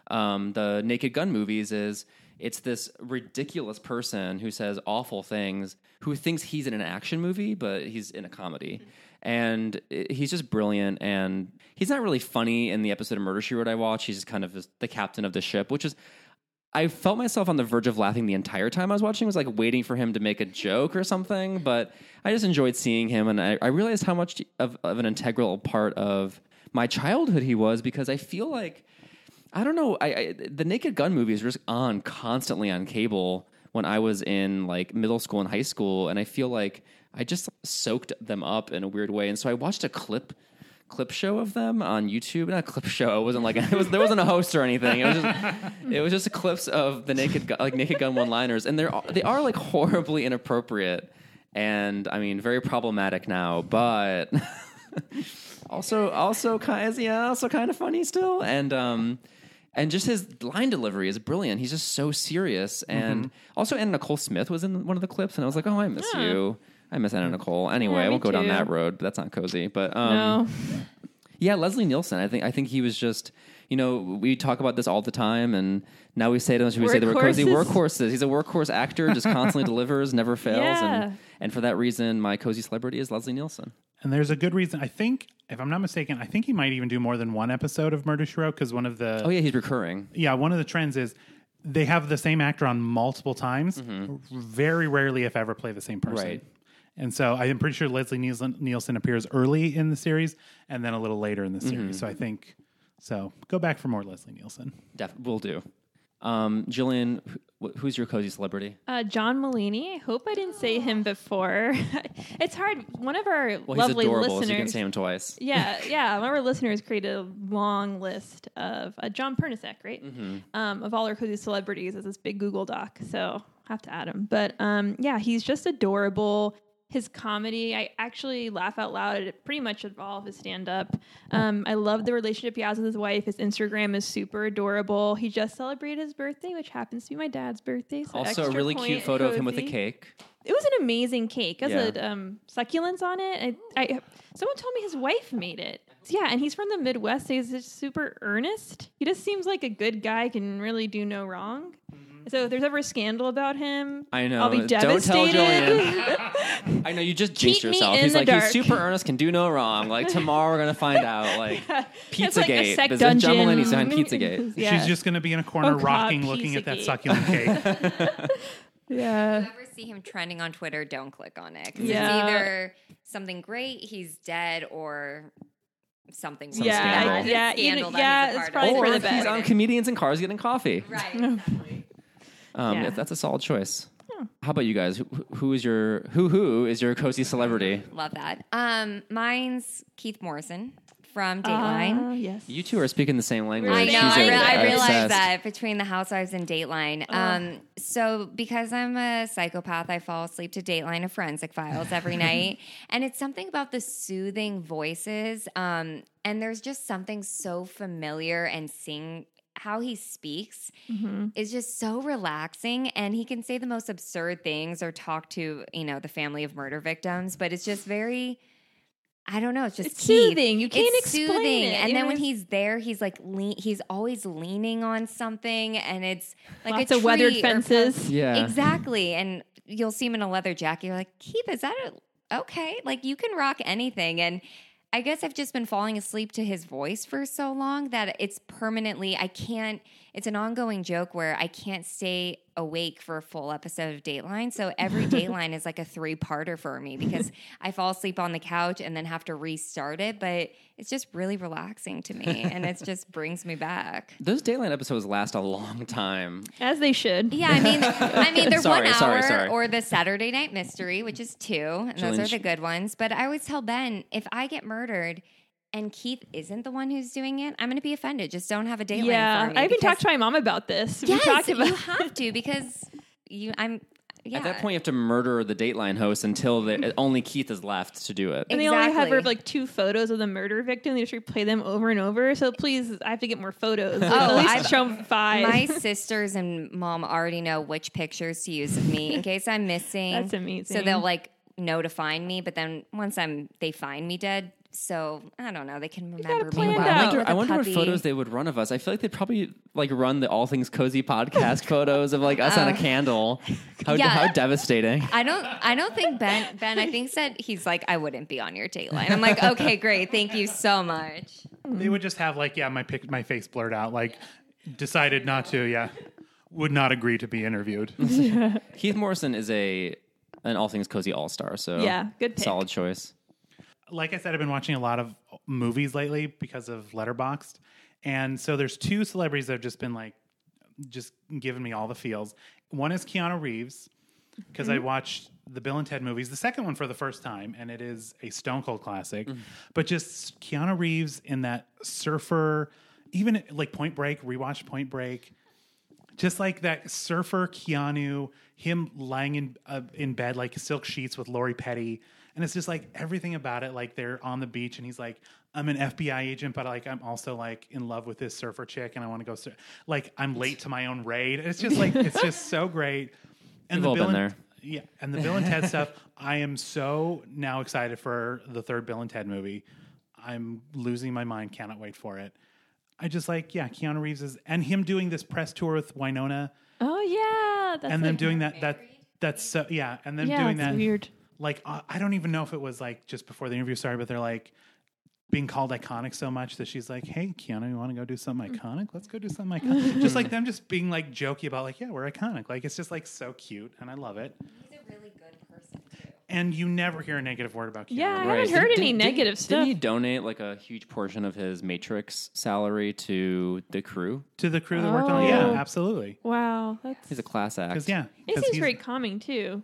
um, the Naked Gun movies is. It's this ridiculous person who says awful things, who thinks he's in an action movie, but he's in a comedy and he's just brilliant and he's not really funny in the episode of murder she wrote i watched he's kind of the captain of the ship which is i felt myself on the verge of laughing the entire time i was watching was like waiting for him to make a joke or something but i just enjoyed seeing him and i, I realized how much of, of an integral part of my childhood he was because i feel like I don't know. I, I the Naked Gun movies were just on constantly on cable when I was in like middle school and high school, and I feel like I just soaked them up in a weird way. And so I watched a clip clip show of them on YouTube. Not a clip show. It wasn't like it was. There wasn't a host or anything. It was just it was just clips of the Naked Gun, like Naked Gun one liners, and they're they are like horribly inappropriate. and I mean, very problematic now, but also also kind of, yeah, also kind of funny still, and um, and just his line delivery is brilliant. He's just so serious, and also Anna Nicole Smith was in one of the clips, and I was like, oh, I miss Yeah. you. I miss Anna Nicole. Anyway, Yeah, I won't go down too. that road. But that's not cozy. But um, no. yeah, Leslie Nielsen. I think I think he was just you know we talk about this all the time, and now we say to we say the word cozy Workhorses. workhorses. He's a workhorse actor, just constantly delivers, never fails, Yeah. and and for that reason, my cozy celebrity is Leslie Nielsen. And there's a good reason. I think, if I'm not mistaken, I think he might even do more than one episode of Murder She Wrote because one of the Oh yeah, he's recurring. yeah one of the trends is they have the same actor on multiple times. Very rarely, if ever, play the same person. Right. And so I'm pretty sure Leslie Nielsen, Nielsen appears early in the series and then a little later in the series. So I think so. Go back for more Leslie Nielsen. Def- will do. Um, Jillian, wh- who's your cozy celebrity? Uh, John Mulaney. I hope I didn't say him before. it's hard. One of our Well, lovely adorable, listeners. so you can say him twice. yeah, yeah. One of our listeners created a long list of uh, John Pernisek, right? Um, of all our cozy celebrities as this big Google Doc. So have to add him. But um, yeah, he's just adorable. His comedy, I actually laugh out loud at pretty much all of his stand up. Um, I love the relationship he has with his wife. His Instagram is super adorable. He just celebrated his birthday, which happens to be my dad's birthday. So Also, a really cute photo of him with a cake. It was an amazing cake. It has Yeah. a um, succulents on it. I, I, someone told me his wife made it. Yeah, and he's from the Midwest. So he's just super earnest. He just seems like a good guy. Can really do no wrong. So if there's ever a scandal about him, I know. I'll be Don't tell devastated. I know you just jinxed Keep me yourself. in He's the like dark. he's super earnest, can do no wrong. Like tomorrow we're gonna find out. Like It's like a Pizzagate. sec There's a John dungeon. Mulaney's behind Pizzagate. yeah. She's just going to be in a corner Oh, God, rocking, looking at that Pizzagate. succulent cake. yeah. If you ever see him trending on Twitter, don't click on it. 'Cause Yeah. It's either something great, he's dead, or something Some Yeah, scandal. I- yeah, Scandal either- that yeah, it's part probably of. for Or the if he's best. on comedians and cars getting coffee. Right, exactly. Um, Yeah. that's a solid choice. How about you guys? Who, who is your who who is your cozy celebrity? Love that. Um, mine's Keith Morrison from Ah, Dateline. yes. You two are speaking the same language. I She's know. She's I, a- re- I obsessed. realize that between the Housewives and Dateline. Um, so because I'm a psychopath, I fall asleep to Dateline of Forensic Files every night, and it's something about the soothing voices. Um, and there's just something so familiar and seeing how he speaks mm-hmm. is just so relaxing and he can say the most absurd things or talk to you know the family of murder victims but it's just very I don't know. It's just It's soothing. You can't It's explain soothing. it. And You then know, when he's there, he's like lean, he's always leaning on something, and it's like Lots a of weathered fences. post- Yeah. exactly. And you'll see him in a leather jacket. You're like, Keith, is that a, okay? Like you can rock anything. And I guess I've just been falling asleep to his voice for so long that it's permanently. I can't. It's an ongoing joke where I can't stay awake for a full episode of Dateline. So every Dateline is like a three parter for me because I fall asleep on the couch and then have to restart it. But it's just really relaxing to me and it just brings me back. Those Dateline episodes last a long time. As they should. Yeah, I mean, I mean, they're Sorry, one hour, sorry, sorry. or the Saturday Night Mystery, which is two, and those are the good ones. But I always tell Ben, if I get murdered and Keith isn't the one who's doing it, I'm going to be offended. Just don't have a Dateline Yeah. for me. I even because- talked to my mom about this. Yes, we talked about you have to because you. I'm. Yeah. At that point, you have to murder the Dateline host until the, only Keith is left to do it. And they only have Exactly. like two photos of the murder victim. They just replay them over and over. So please, I have to get more photos. Oh, At least I've- show 'em five. My sisters and mom already know which pictures to use of me in case I'm missing. That's amazing. So they'll like know to find me, but then once I'm they find me dead, so I don't know, they can remember me. well. I wonder, With I a wonder what photos they would run of us. I feel like they'd probably like run the All Things Cozy podcast photos of like us on a um, candle. How, Yeah. how devastating. I don't. I don't think Ben. Ben, I think said he's like, I wouldn't be on your Dateline. I'm like, okay, great, thank you so much. they would just have like, yeah, my pic, my face blurred out. Like, decided not to. Yeah, would not agree to be interviewed. Keith Morrison is a an All Things Cozy All Star. So Yeah, good pick. solid choice. Like I said, I've been watching a lot of movies lately because of Letterboxd, and so there's two celebrities that have just been like, just giving me all the feels. One is Keanu Reeves because I watched the Bill and Ted movies, the second one for the first time, and it is a Stone Cold classic. But just Keanu Reeves in that surfer, even like Point Break, rewatched Point Break. just like that surfer Keanu, him lying in uh, in bed like silk sheets with Lori Petty, and it's just like everything about it. Like they're on the beach, and he's like, "I'm an FBI agent, but like I'm also like in love with this surfer chick, and I want to go sur-. like I'm late to my own raid." It's just like it's just so great. And We've all been and- there. yeah, and the Bill and Ted stuff. I am so now excited for the third Bill and Ted movie. I'm losing my mind. Cannot wait for it. I just like yeah, Keanu Reeves is and him doing this press tour with Winona, Oh yeah, that's and then like, doing that that that's so yeah, and then yeah, doing that weird. Like uh, I don't even know if it was like just before the interview started, but they're like being called iconic so much that she's like, "Hey, Keanu, you want to go do something iconic? Let's go do something iconic." just like them, just being like jokey about like, "Yeah, we're iconic." Like it's just like so cute, and I love it. He's a really good person too. And you never hear a negative word about Keanu. Yeah, I haven't heard Didn't- any didn't- negative Didn't stuff. he donate like a huge portion of his Matrix salary to the crew? to the crew that worked on it. Yeah, Oh. absolutely. Wow, that's He's a class act. Because yeah, he seems he's- very calming too.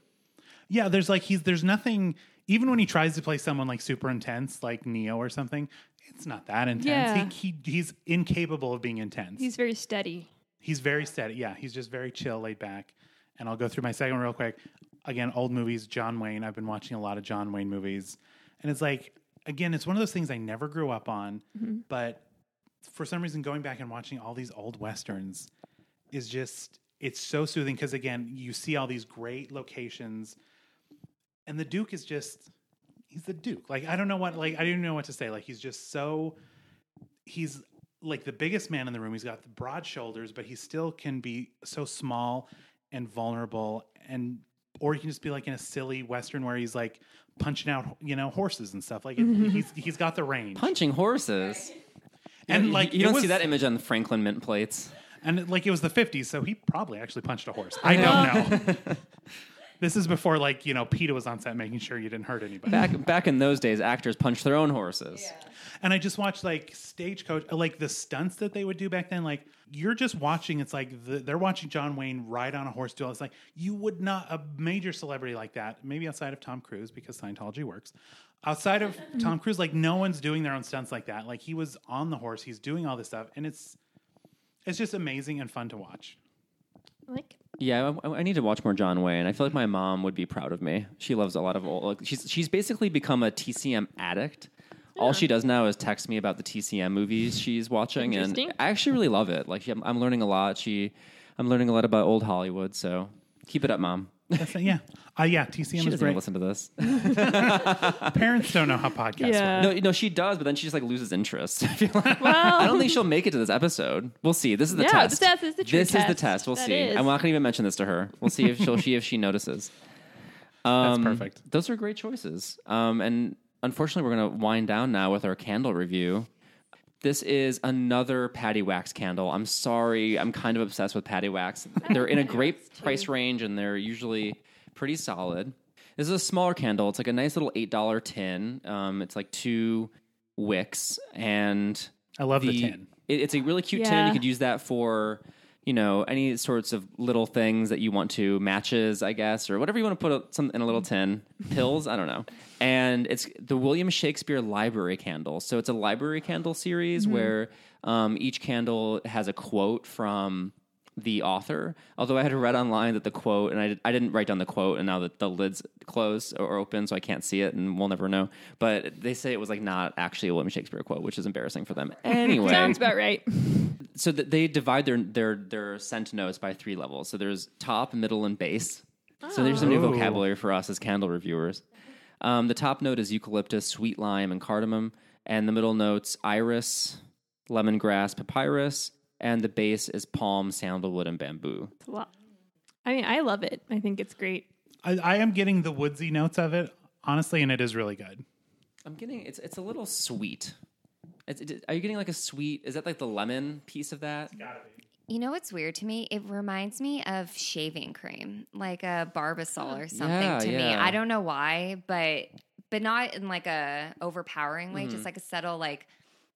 Yeah. There's like he's there's nothing. Even when he tries to play someone like super intense, like Neo or something, it's not that intense. Yeah. He, he he's incapable of being intense. He's very steady. he's very steady. Yeah, he's just very chill, laid back. And I'll go through my second real quick. Again, old movies, John Wayne. I've been watching a lot of John Wayne movies. And it's like, again, it's one of those things I never grew up on, mm-hmm. but for some reason, going back and watching all these old westerns is just, it's so soothing because, again, you see all these great locations. And the Duke is just, he's the Duke. Like, I don't know what, like, I don't know what to say. Like, he's just so, he's like the biggest man in the room. He's got the broad shoulders, but he still can be so small and vulnerable and or he can just be like in a silly western where he's like punching out, you know, horses and stuff. Like it, he's he's got the range. Punching horses. And You- like you it don't was- see that image on the Franklin mint plates. And it- like it was the 50s, so he probably actually punched a horse. I don't know. this is before like, you know, PETA was on set making sure you didn't hurt anybody. Back back in those days, actors punched their own horses. And I just watched like Stagecoach, uh, like the stunts that they would do back then. Like you're just watching. It's like the, they're watching John Wayne ride on a horse duel. It's like you would not a major celebrity like that. Maybe outside of Tom Cruise because Scientology works. Outside of Tom Cruise, like no one's doing their own stunts like that. Like he was on the horse. He's doing all this stuff, and it's it's just amazing and fun to watch. Like Yeah, I, I need to watch more John Wayne. I feel like my mom would be proud of me. She loves a lot of old. Like she's she's basically become a TCM addict. All she does now is text me about the TCM movies she's watching, and I actually really love it. Like I'm, I'm learning a lot. She, I'm learning a lot about old Hollywood. So keep it up, mom. That's yeah, uh, yeah. TCM She is doesn't even great. listen to this. Parents don't know how podcasts Yeah. work. no, no, she does, but then she just like loses interest. I feel like- Well- I don't think she'll make it to this episode. We'll see. This is the Yeah, test. the test is the true This is the test. test. We'll That see. is. I'm not going to even mention this to her. We'll see if she'll see if she notices. That's Um, perfect. Those are great choices. Um, and unfortunately, we're going to wind down now with our candle review. This is another Paddywax candle. I'm sorry, I'm kind of obsessed with Paddywax. They're in a great price range and they're usually pretty solid. This is a smaller candle. It's like a nice little eight dollar tin. Um, it's like two wicks, and I love the, tin. it- it's a really cute tin. You could use that for, you know, any sorts of little things that you want to matches, I guess, or whatever you want to put a- some in a little tin. Pills, I don't know. And it's the William Shakespeare Library Candle. So it's a library candle series where um, each candle has a quote from the author. Although I had read online that the quote, and I, did, I didn't write down the quote, and now that the lid's closed or open, so I can't see it, and we'll never know. But they say it was like not actually a William Shakespeare quote, which is embarrassing for them. Anyway, sounds about right. so that they divide their their their scent notes by three levels. So there's top, middle, and base. So there's some new Oh. vocabulary for us as candle reviewers. Um, the top note is eucalyptus, sweet lime, and cardamom, and the middle notes iris, lemongrass, papyrus, and the base is palm, sandalwood, and bamboo. It's a lot. I mean, I love it. I think it's great. I, I am getting the woodsy notes of it, honestly, and it is really good. I'm getting it's it's a little sweet. It's, it, are you getting like a sweet? Is that like the lemon piece of that? You know what's weird to me? It reminds me of shaving cream, like a Barbasol or something Yeah, to me. I don't know why, but but not in like a overpowering way, Mm-hmm. just like a subtle like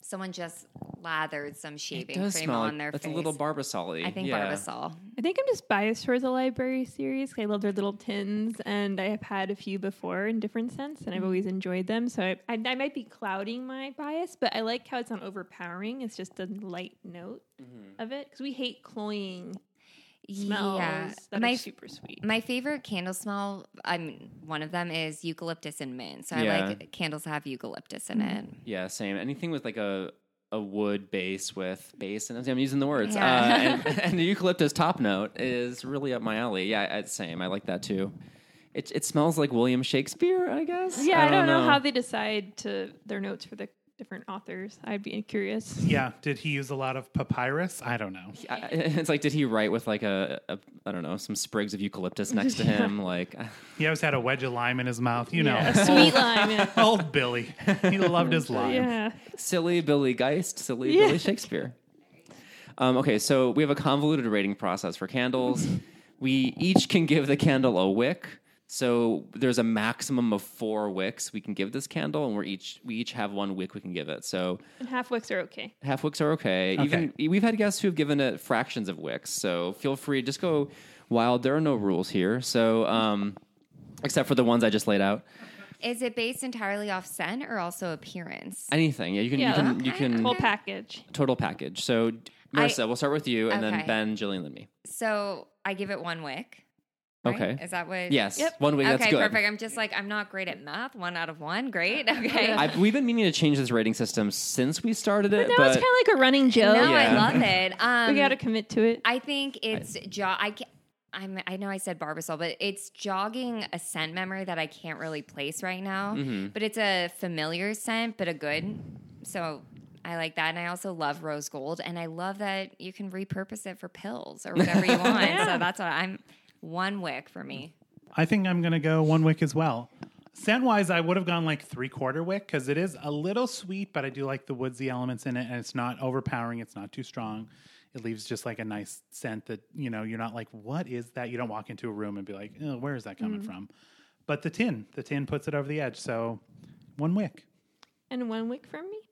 someone just lathered some shaving cream smell on like their it's face. a little barbasol I think yeah. Barbasol. I think I'm just biased towards the library series. 'cause I love their little tins, and I have had a few before in different scents, and I've mm-hmm. always enjoyed them. So I, I, I might be clouding my bias, but I like how it's not overpowering. It's just a light note mm-hmm. of it because we hate cloying smells Yeah. that My are super sweet. My favorite candle smell, I mean, one of them is eucalyptus and mint. So Yeah. I like candles that have eucalyptus in it. Yeah, same. Anything with like a a wood base with base, and I'm using the words. Yeah. Uh, and, and the eucalyptus top note is really up my alley. Yeah, it's same. I like that too. It it smells like William Shakespeare, I guess. Yeah, I don't, know. how they decide to their notes for the different authors. I'd be curious. Yeah. Did he use a lot of papyrus? I don't know. I- It's like, did he write with like a, a I don't know some sprigs of eucalyptus next to him? Like, He always had a wedge of lime in his mouth. You know, Yeah, a sweet lime. Yeah. old Billy. He loved his lime. yeah. silly Billy Geist, silly Yeah. Billy Shakespeare. Um, okay, so we have a convoluted rating process for candles. we each can give the candle a wick. So there's a maximum of four wicks we can give this candle, and we're each we each have one wick we can give it. So And half wicks are okay. half wicks are okay. Even we've had guests who have given it fractions of wicks. So feel free, just go wild. There are no rules here. So um, except for the ones I just laid out. Is it based entirely off scent or also appearance? Anything, yeah, you can Yeah, you can you can Whole package. total package. So Marissa, we'll start with you, and then Ben, Jillian, and me. So I give it one wick. Right? Okay. Is that what? Yes, Yep. one week. Okay, That's good. perfect. I'm just like, I'm not great at math. One out of one. Great. Okay. I've, we've been meaning to change this rating system since we started it, Now but it's kind of like a running joke. no, Yeah. I love it. Um, we got to commit to it. I think it's jaw. I can I'm, I know I said Barbasol, but it's jogging a scent memory that I can't really place right now. Mm-hmm. But it's a familiar scent, but a good. So I like that, and I also love rose gold, and I love that you can repurpose it for pills or whatever you want. Yeah. So that's what I'm. One wick for me. I think I'm going to go one wick as well. Scent wise, I would have gone like three quarter wick because it is a little sweet, but I do like the woodsy elements in it, and it's not overpowering. It's not too strong. It leaves just like a nice scent that you know you're not like, what is that? You don't walk into a room and be like, oh, where is that coming mm-hmm. from? But the tin, the tin puts it over the edge. So one wick. and one wick from me.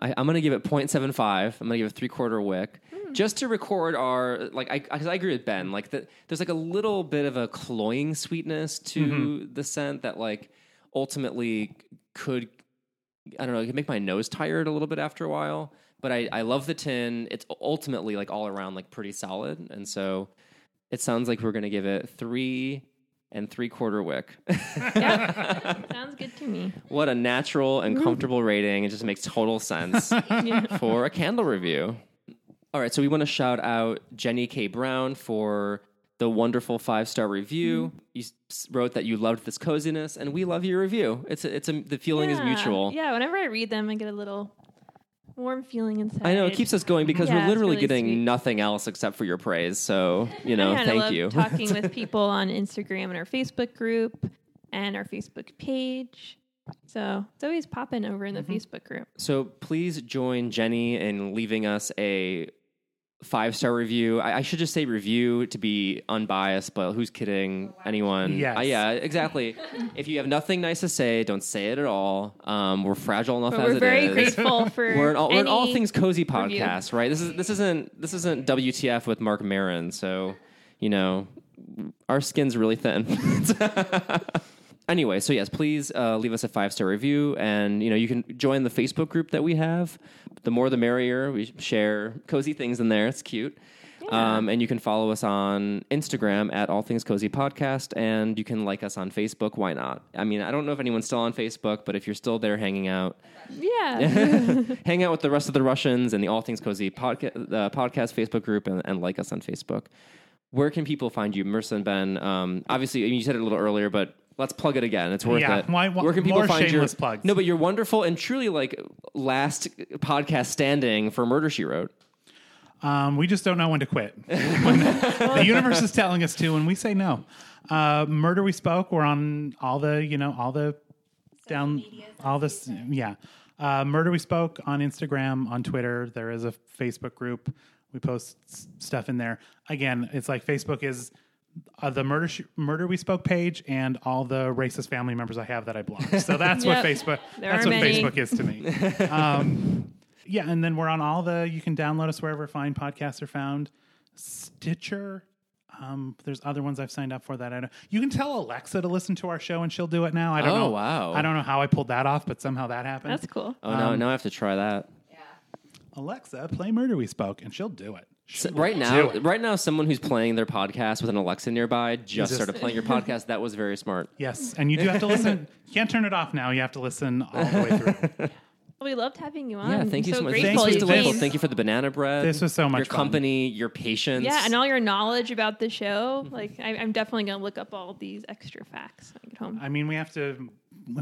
I, I'm going to give it 0.75. I'm going to give it three quarter wick. Hmm. Just to record our like, I because I agree with Ben. Like the, there's like a little bit of a cloying sweetness to Mm-hmm. the scent that like ultimately could I don't know, it could make my nose tired a little bit after a while. But I, I love the tin. It's ultimately like all around like pretty solid, and so it sounds like we're going to give it three and three quarter wick. Yeah, sounds good to me. what a natural and comfortable rating. It just makes total sense Yeah. for a candle review. All right, so we want to shout out Jenny K. Brown for the wonderful five star review. Mm-hmm. You wrote that you loved this coziness, and we love your review. It's a, it's a, the feeling is mutual. Yeah, whenever I read them, I get a little warm feeling inside. I know it keeps us going because Yeah, we're literally really getting sweet. nothing else except for your praise. So you know, Yeah, thank you. talking with people on Instagram and our Facebook group and our Facebook page. So it's always popping over in the mm-hmm. Facebook group. So please join Jenny in leaving us a five star review. I, I should just say review to be unbiased, but who's kidding anyone? Yes. Uh, yeah, exactly. if you have nothing nice to say, don't say it at all. Um, we're fragile enough But as we're it very is. grateful for We're an all, we're an all things cozy review. podcast, right? This is this isn't this isn't WTF with Marc Maron. So you know, our skin's really thin. anyway, so yes, please uh, leave us a five star review, and you know you can join the Facebook group that we have. The more, the merrier. We share cozy things in there. It's cute. Um, and you can follow us on Instagram at All Things Cozy Podcast, and you can like us on Facebook. Why not? I mean, I don't know if anyone's still on Facebook, but if you're still there hanging out, Yeah. hang out with the rest of the Russians and the All Things Cozy podca- uh, podcast Facebook group and, and like us on Facebook. Where can people find you, Marissa and Ben? Um, obviously, I mean, you said it a little earlier, but let's plug it again. It's worth Yeah, it. why- why- Where can people more find shameless your plugs. No, but you're wonderful and truly like last podcast standing for Murder She Wrote. Um, we just don't know when to quit. When the universe is telling us to, and we say no. Uh, Murder We Spoke. We're on all the, you know, all the down, all this, yeah. Uh, Murder We Spoke on Instagram, on Twitter. There is a Facebook group. We post s- stuff in there. Again, it's like Facebook is uh, the murder Sh- murder we spoke page and all the racist family members I have that I blocked. So that's what Facebook. There that's what many. Facebook is to me. Um, yeah, and then we're on all the. You can download us wherever fine podcasts are found. Stitcher. Um, there's other ones I've signed up for that I don't. You can tell Alexa to listen to our show and she'll do it now. I don't Oh, know. wow. I don't know how I pulled that off, but somehow that happened. That's cool. Oh no, now I have to try that. Yeah. Alexa, play Murder We Spoke, and she'll do it. S- right now, Do it. right now, someone who's playing their podcast with an Alexa nearby just just- started playing your podcast. That was very smart. Yes, and you do have to listen. You can't turn it off now. You have to listen all the way through. We loved having you on. Yeah, thank I'm you so, much. Grateful Thank This was you. delightful. Thank you for the banana bread. This was so much Your fun. company, your patience. Yeah, and all your knowledge about the show. Like, I, I'm definitely gonna look up all these extra facts when I get home. I mean, we have to.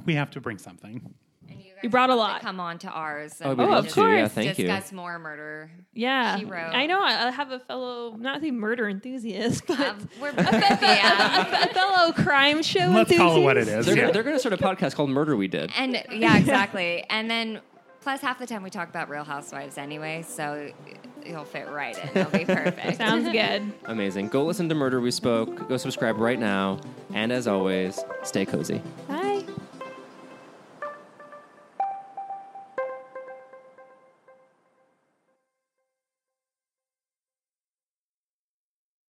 We have to bring something. And you, guys You brought a have to lot. Come on to ours. Oh, and we'd Oh, love of to. Yeah, course. thank you. discuss more murder. Yeah, She wrote. I know. I I have a fellow, not the murder enthusiast, but Um, we're yeah. a fellow crime show Let's enthusiast. call it what it is. They're, yeah. they're going to start a podcast called Murder We Did. And yeah, exactly. And then plus half the time we talk about Real Housewives anyway, so you'll fit right in. It'll be perfect. Sounds good. Amazing. Go listen to Murder We Spoke. Go subscribe right now. And as always, stay cozy. Bye.